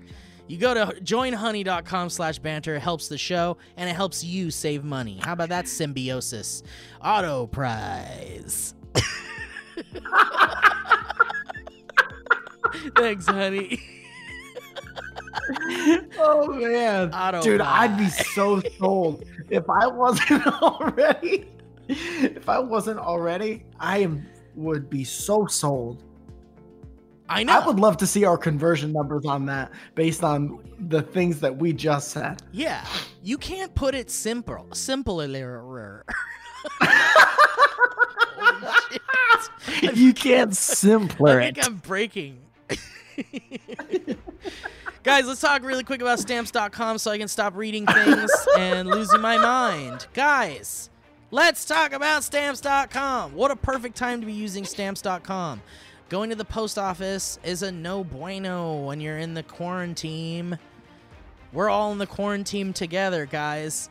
You go to joinhoney.com slash banter. It helps the show and it helps you save money. How about that symbiosis? Auto prize. Thanks, honey. oh man, Auto dude, I'd be so sold if I wasn't already. If I wasn't already, I am would be so sold. I know. I would love to see our love to see our conversion numbers on that based on the things that we just said. Yeah, you can't put it simple. Simpler. you can't simpler I it. think I'm breaking. Guys, let's talk really quick about stamps.com so I can stop reading things and losing my mind. Guys, let's talk about stamps.com. What a perfect time to be using stamps.com. Going to the post office is a no bueno when you're in the quarantine. We're all in the quarantine together, guys,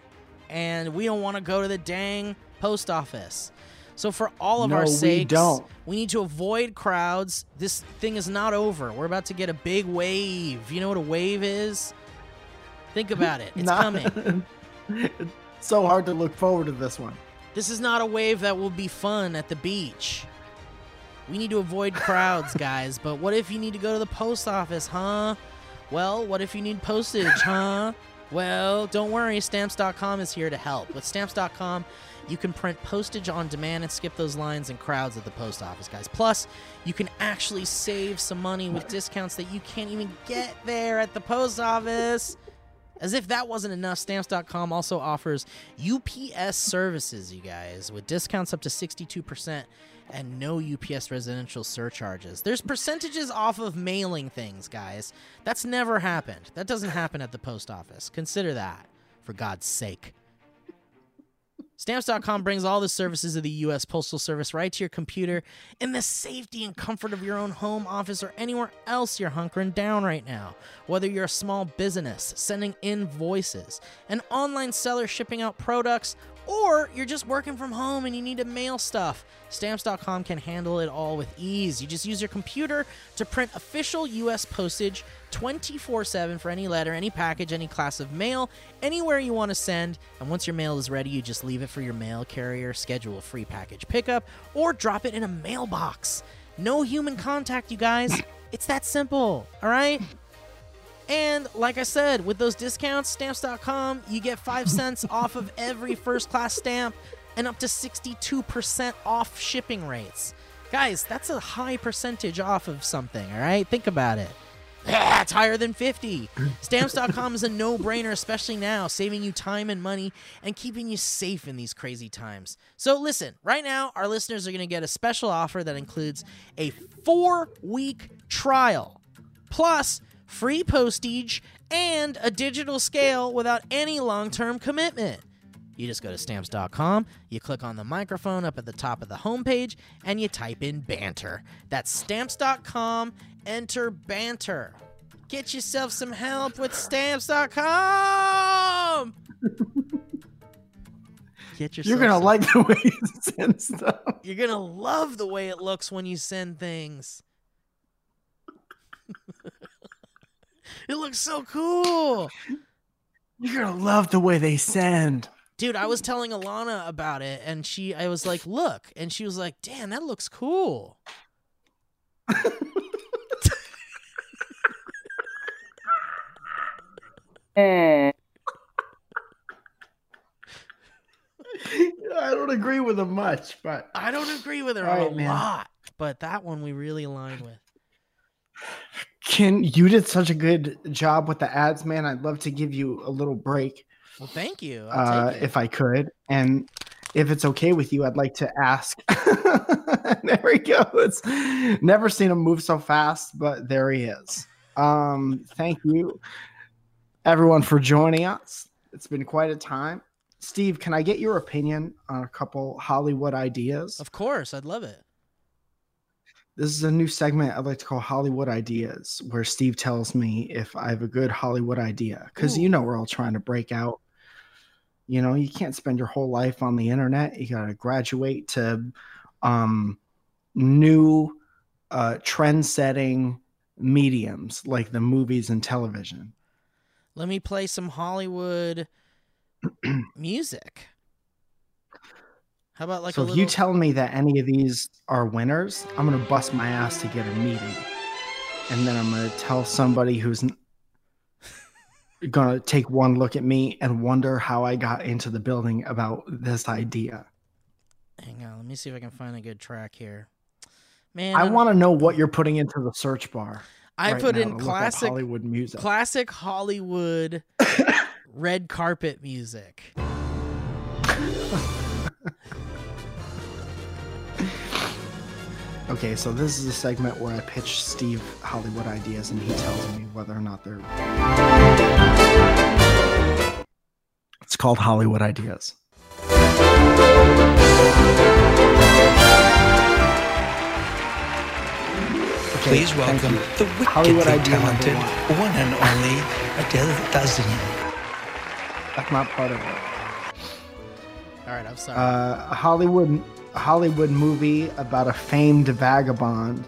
and we don't want to go to the dang post office. So for all of No, our we sakes, don't. we need to avoid crowds. This thing is not over. We're about to get a big wave. You know what a wave is? Think about it. It's Not- coming. it's so hard to look forward to this one. This is not a wave that will be fun at the beach. We need to avoid crowds, guys. But what if you need to go to the post office, huh? Well, what if you need postage, huh? Well, don't worry, stamps.com is here to help. With stamps.com, you can print postage on demand and skip those lines and crowds at the post office, guys. Plus, you can actually save some money with discounts that you can't even get there at the post office. As if that wasn't enough, stamps.com also offers UPS services, you guys, with discounts up to 62% and no UPS residential surcharges. There's percentages off of mailing things, guys. That's never happened. That doesn't happen at the post office. Consider that, for God's sake. Stamps.com brings all the services of the U.S. Postal Service right to your computer in the safety and comfort of your own home, office, or anywhere else you're hunkering down right now. Whether you're a small business sending invoices, an online seller shipping out products, or you're just working from home and you need to mail stuff, Stamps.com can handle it all with ease. You just use your computer to print official U.S. postage 24 7 for any letter, any package, any class of mail, anywhere you want to send. And once your mail is ready, you just leave it for your mail carrier, schedule a free package pickup, or drop it in a mailbox. No human contact, you guys. It's that simple, all right? And like I said, with those discounts, stamps.com, you get 5 cents off of every first class stamp and up to 62% off shipping rates. Guys, that's a high percentage off of something, all right? Think about it. Yeah, it's higher than 50. Stamps.com is a no brainer, especially now, saving you time and money and keeping you safe in these crazy times. So, listen, right now, our listeners are going to get a special offer that includes a four week trial, plus free postage and a digital scale without any long term commitment. You just go to stamps.com, you click on the microphone up at the top of the homepage, and you type in banter. That's stamps.com, enter banter. Get yourself some help with stamps.com. Get yourself You're gonna some- like the way you send stuff. You're going to love the way it looks when you send things. It looks so cool. You're gonna love the way they send. Dude, I was telling Alana about it and she I was like, "Look." And she was like, "Damn, that looks cool." I don't agree with them much, but I don't agree with her a man. lot, but that one we really aligned with. Ken, you did such a good job with the ads, man. I'd love to give you a little break, Well, thank you. Uh, if I could, and if it's okay with you, I'd like to ask. there he goes. Never seen him move so fast, but there he is. Um, thank you, everyone, for joining us. It's been quite a time. Steve, can I get your opinion on a couple Hollywood ideas? Of course, I'd love it. This is a new segment I'd like to call Hollywood Ideas, where Steve tells me if I have a good Hollywood idea. Because you know we're all trying to break out. You know, you can't spend your whole life on the internet. You got to graduate to um, new, uh, trend-setting mediums like the movies and television. Let me play some Hollywood music. How about like so a if little you tell me that any of these are winners, I'm gonna bust my ass to get a meeting, and then I'm gonna tell somebody who's gonna take one look at me and wonder how I got into the building about this idea. Hang on, let me see if I can find a good track here. Man, I I'm- want to know what you're putting into the search bar. I right put in to look up classic Hollywood music. classic Hollywood red carpet music. okay, so this is a segment where I pitch Steve Hollywood ideas, and he tells me whether or not they're. It's called Hollywood Ideas. Okay, Please welcome you. the Hollywood wickedly idea talented one. one and only Adele Dazeem. That's not part of it. All right, I'm sorry. uh, Hollywood a Hollywood movie about a famed vagabond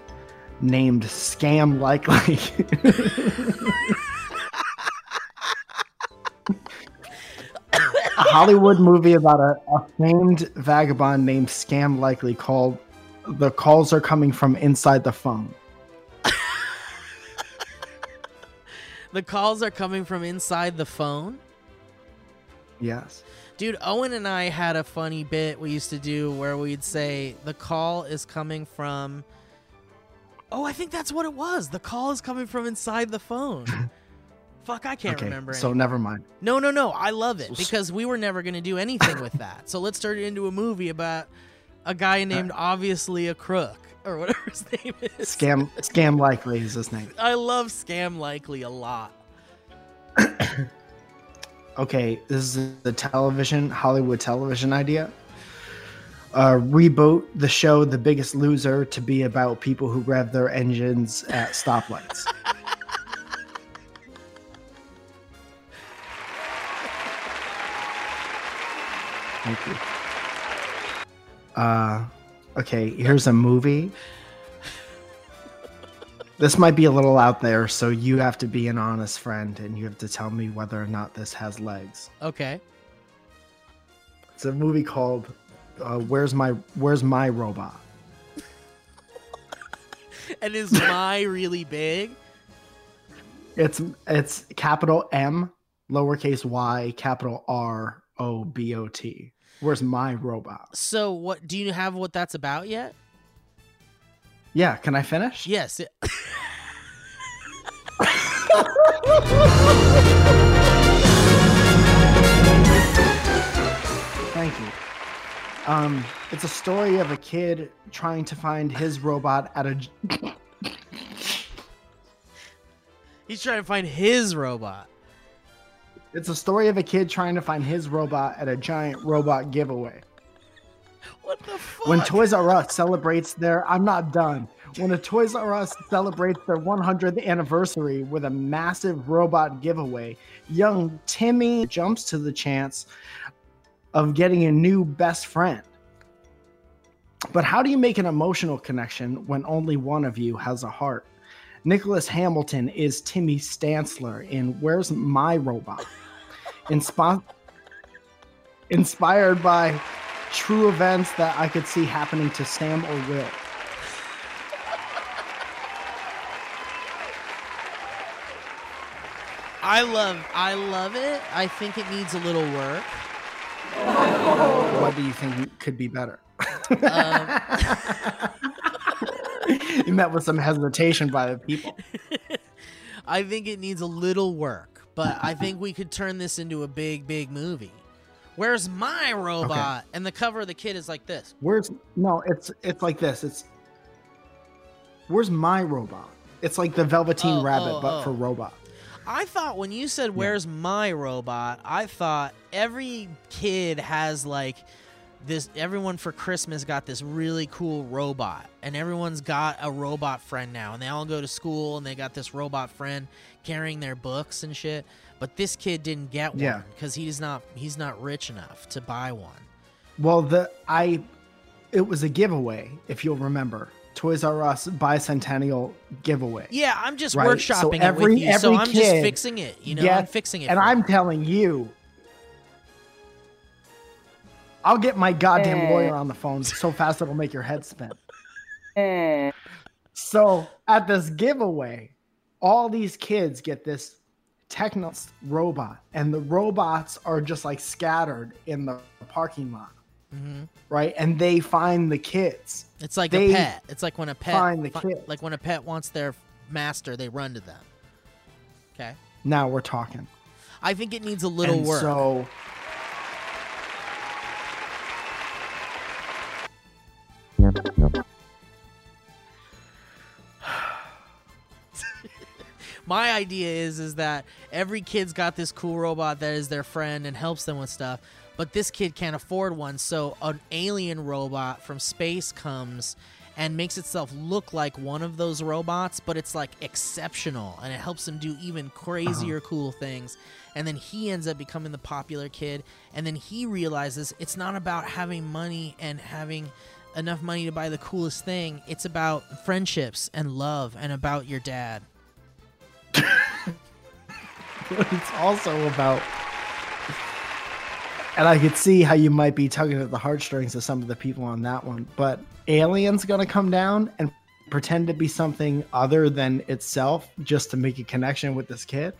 named Scam Likely. a Hollywood movie about a, a famed vagabond named Scam Likely called The Calls Are Coming from Inside the Phone. the calls are coming from inside the phone. Yes. Dude, Owen and I had a funny bit we used to do where we'd say the call is coming from Oh, I think that's what it was. The call is coming from inside the phone. Fuck, I can't okay. remember. So any- never mind. no, no, no. I love it because we were never going to do anything with that. So let's turn it into a movie about a guy uh, named obviously a crook or whatever his name is. Scam Scam Likely is his name. I love Scam Likely a lot. okay, this is the television, Hollywood television idea. Uh, reboot the show The Biggest Loser to be about people who rev their engines at stoplights. Thank you. Uh, okay, here's a movie. This might be a little out there, so you have to be an honest friend and you have to tell me whether or not this has legs. Okay. It's a movie called uh, "Where's My Where's My Robot." And is my really big? It's it's capital M, lowercase y, capital R O B O T. Where's my robot? So what do you have what that's about yet? Yeah, can I finish? Yes. Thank you. Um, it's a story of a kid trying to find his robot at a. He's trying to find his robot. It's a story of a kid trying to find his robot at a giant robot giveaway. What the fuck? When Toys R Us celebrates their I'm not done. When a Toys R Us celebrates their 100th anniversary with a massive robot giveaway, young Timmy jumps to the chance of getting a new best friend. But how do you make an emotional connection when only one of you has a heart? Nicholas Hamilton is Timmy Stansler in Where's My Robot? Inspi- inspired by true events that I could see happening to Sam or Will. I love I love it. I think it needs a little work. What do you think could be better? Um, you met with some hesitation by the people. I think it needs a little work, but I think we could turn this into a big, big movie. Where's my robot? And the cover of the kid is like this. Where's no? It's it's like this. It's where's my robot? It's like the Velveteen Oh, oh Rabbit, oh, but oh. for robot. I thought when you said "Where's my robot," I thought every kid has like this. Everyone for Christmas got this really cool robot, and everyone's got a robot friend now, and they all go to school and they got this robot friend carrying their books and shit. But this kid didn't get one Yeah. because he's not he's not rich enough to buy one. Well, the I it was a giveaway, if you'll remember. Toys R Us bicentennial giveaway. Yeah, I'm just Right, workshopping so it every- with you, so I'm just fixing it. You know, I'm fixing it. And I'm you. telling you, I'll get my goddamn Eh. lawyer on the phone so fast it'll make your head spin. So at this giveaway, all these kids get this Technos robot, and the robots are just like scattered in the parking lot. Mhm. right? And they find the kids. It's like They a pet. It's like when a pet find the fi- like when a pet wants their master, they run to them. Okay. Now we're talking. I think it needs a little and work. So My idea is is that every kid's got this cool robot that is their friend and helps them with stuff, but this kid can't afford one, so an alien robot from space comes and makes itself look like one of those robots, but it's like exceptional and it helps him do even uh-huh. crazier cool things. And then he ends up becoming the popular kid, and then he realizes it's not about having money and having enough money to buy the coolest thing. It's about friendships and love and about your dad. It's also about and I could see how you might be tugging at the heartstrings of some of the people on that one, but aliens gonna come down and pretend to be something other than itself just to make a connection with this kid.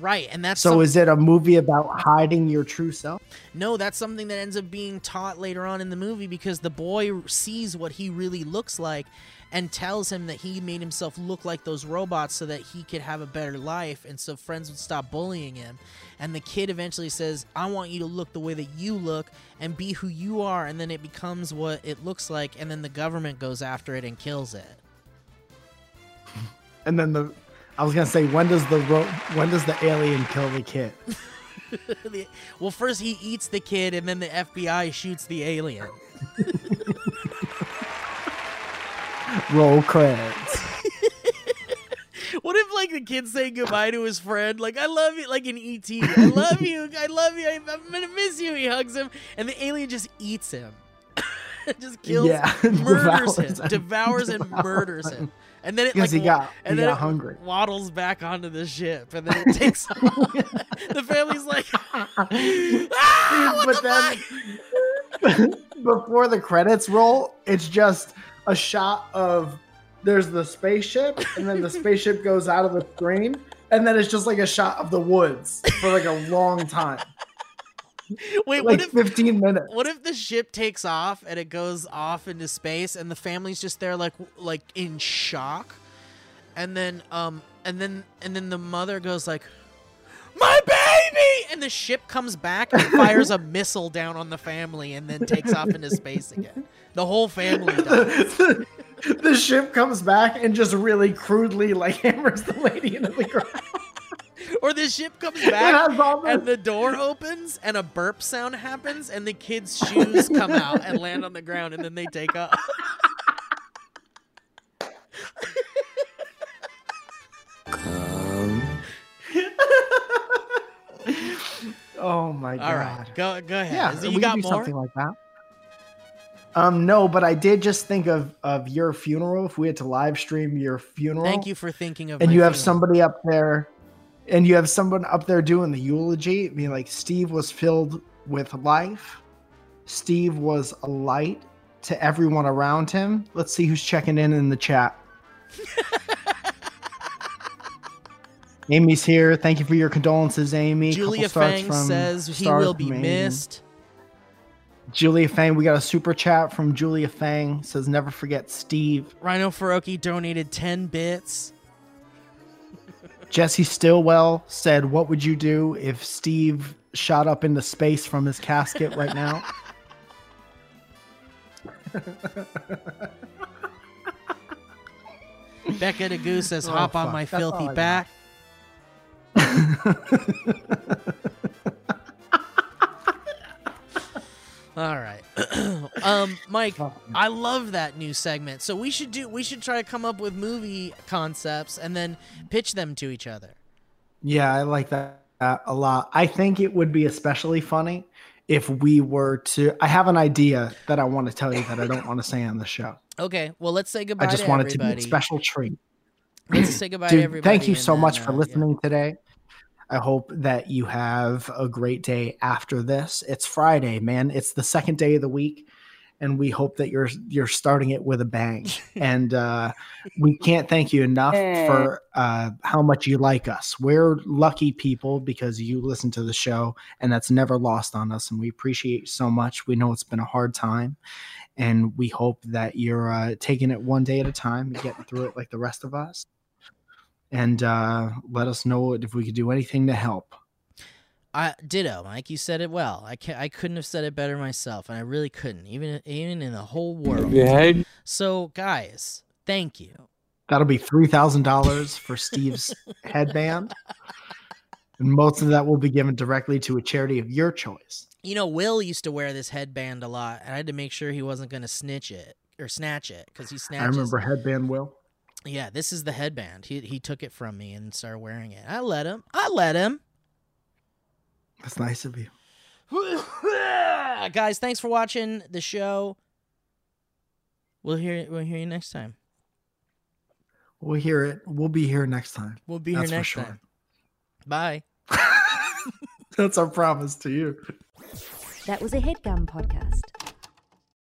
Right, and that's So some- is it a movie about hiding your true self? No, that's something that ends up being taught later on in the movie because the boy sees what he really looks like and tells him that he made himself look like those robots so that he could have a better life and so friends would stop bullying him. And the kid eventually says, I want you to look the way that you look and be who you are. And then it becomes what it looks like. And then the government goes after it and kills it. And then the I was gonna say when does the ro- when does the alien kill the kid? Well, first he eats the kid and then the FBI shoots the alien. Roll credits. What if like the kid saying goodbye to his friend, like "I love you," like in ET, "I love you, I love you, I'm gonna miss you." He hugs him, and the alien just eats him, just kills, Yeah, murders devours him, him. devours and murders him, and then it like he got- and he then got hungry. waddles back onto the ship, and then it takes off. the family's like, ah, but the then before the credits roll, it's just a shot of there's the spaceship, and then the spaceship goes out of the screen, and then it's just like a shot of the woods for like a long time, Wait, like what if 15 minutes. What if the ship takes off and it goes off into space and the family's just there like like in shock? And then um and then and then the mother goes like my baby and the ship comes back and fires a missile down on the family and then takes off into space again. The whole family dies. the, the ship comes back and just really crudely like hammers the lady into the ground. Or the ship comes back and the, door opens and a burp sound happens and the kids' shoes come out and land on the ground and then they take off. oh my god. All right, go go ahead. Yeah, we you got more? something like that. Um, no, but I did just think of of your funeral. If we had to live stream your funeral, Thank you for thinking of. and you have feelings. somebody up there, and you have someone up there doing the eulogy. Being like, Steve was filled with life. Steve was a light to everyone around him. Let's see who's checking in in the chat. Amy's here. Thank you for your condolences, Amy. Julia Fang from- says he will be Amy. missed. Julia Fang, we got a super chat from Julia Fang. Says never forget Steve. Rhino Faroki donated ten bits. Jesse Stillwell said, "What would you do if Steve shot up into space from his casket right now?" Becca the DeGoose says, Oh, "Hop on my That's filthy back." All right, um, Mike. I love that new segment. So we should do. We should try to come up with movie concepts and then pitch them to each other. yeah, I like that uh, a lot. I think it would be especially funny if we were to. I have an idea that I want to tell you that I don't want to say on the show. Okay. Well, let's say goodbye I just to want it to be everybody. a special treat. Let's say goodbye to Dude, everybody. thank you so then, much uh, for yeah. listening today. I hope that you have a great day after this. It's Friday, man. It's the second day of the week. And we hope that you're you're starting it with a bang. and uh, we can't thank you enough for uh, how much you like us. We're lucky people because you listen to the show, and that's never lost on us. And we appreciate you so much. We know it's been a hard time, and we hope that you're uh, taking it one day at a time and getting through it like the rest of us. And uh, let us know if we could do anything to help. I ditto, Mike. You said it well. I can I couldn't have said it better myself, and I really couldn't, even even in the whole world. Yeah. So, guys, thank you. That'll be three thousand dollars for Steve's headband, and most of that will be given directly to a charity of your choice. You know, Will used to wear this headband a lot, and I had to make sure he wasn't going to snitch it or snatch it because he snatches. I remember headband Will. Yeah, this is the headband. He he took it from me and started wearing it. I let him. I let him. That's nice of you. Guys, thanks for watching the show. We'll hear we'll hear you next time. We'll hear it. We'll be here next time. We'll be That's here for next sure. time. Bye. That's our promise to you. That was a headgum podcast.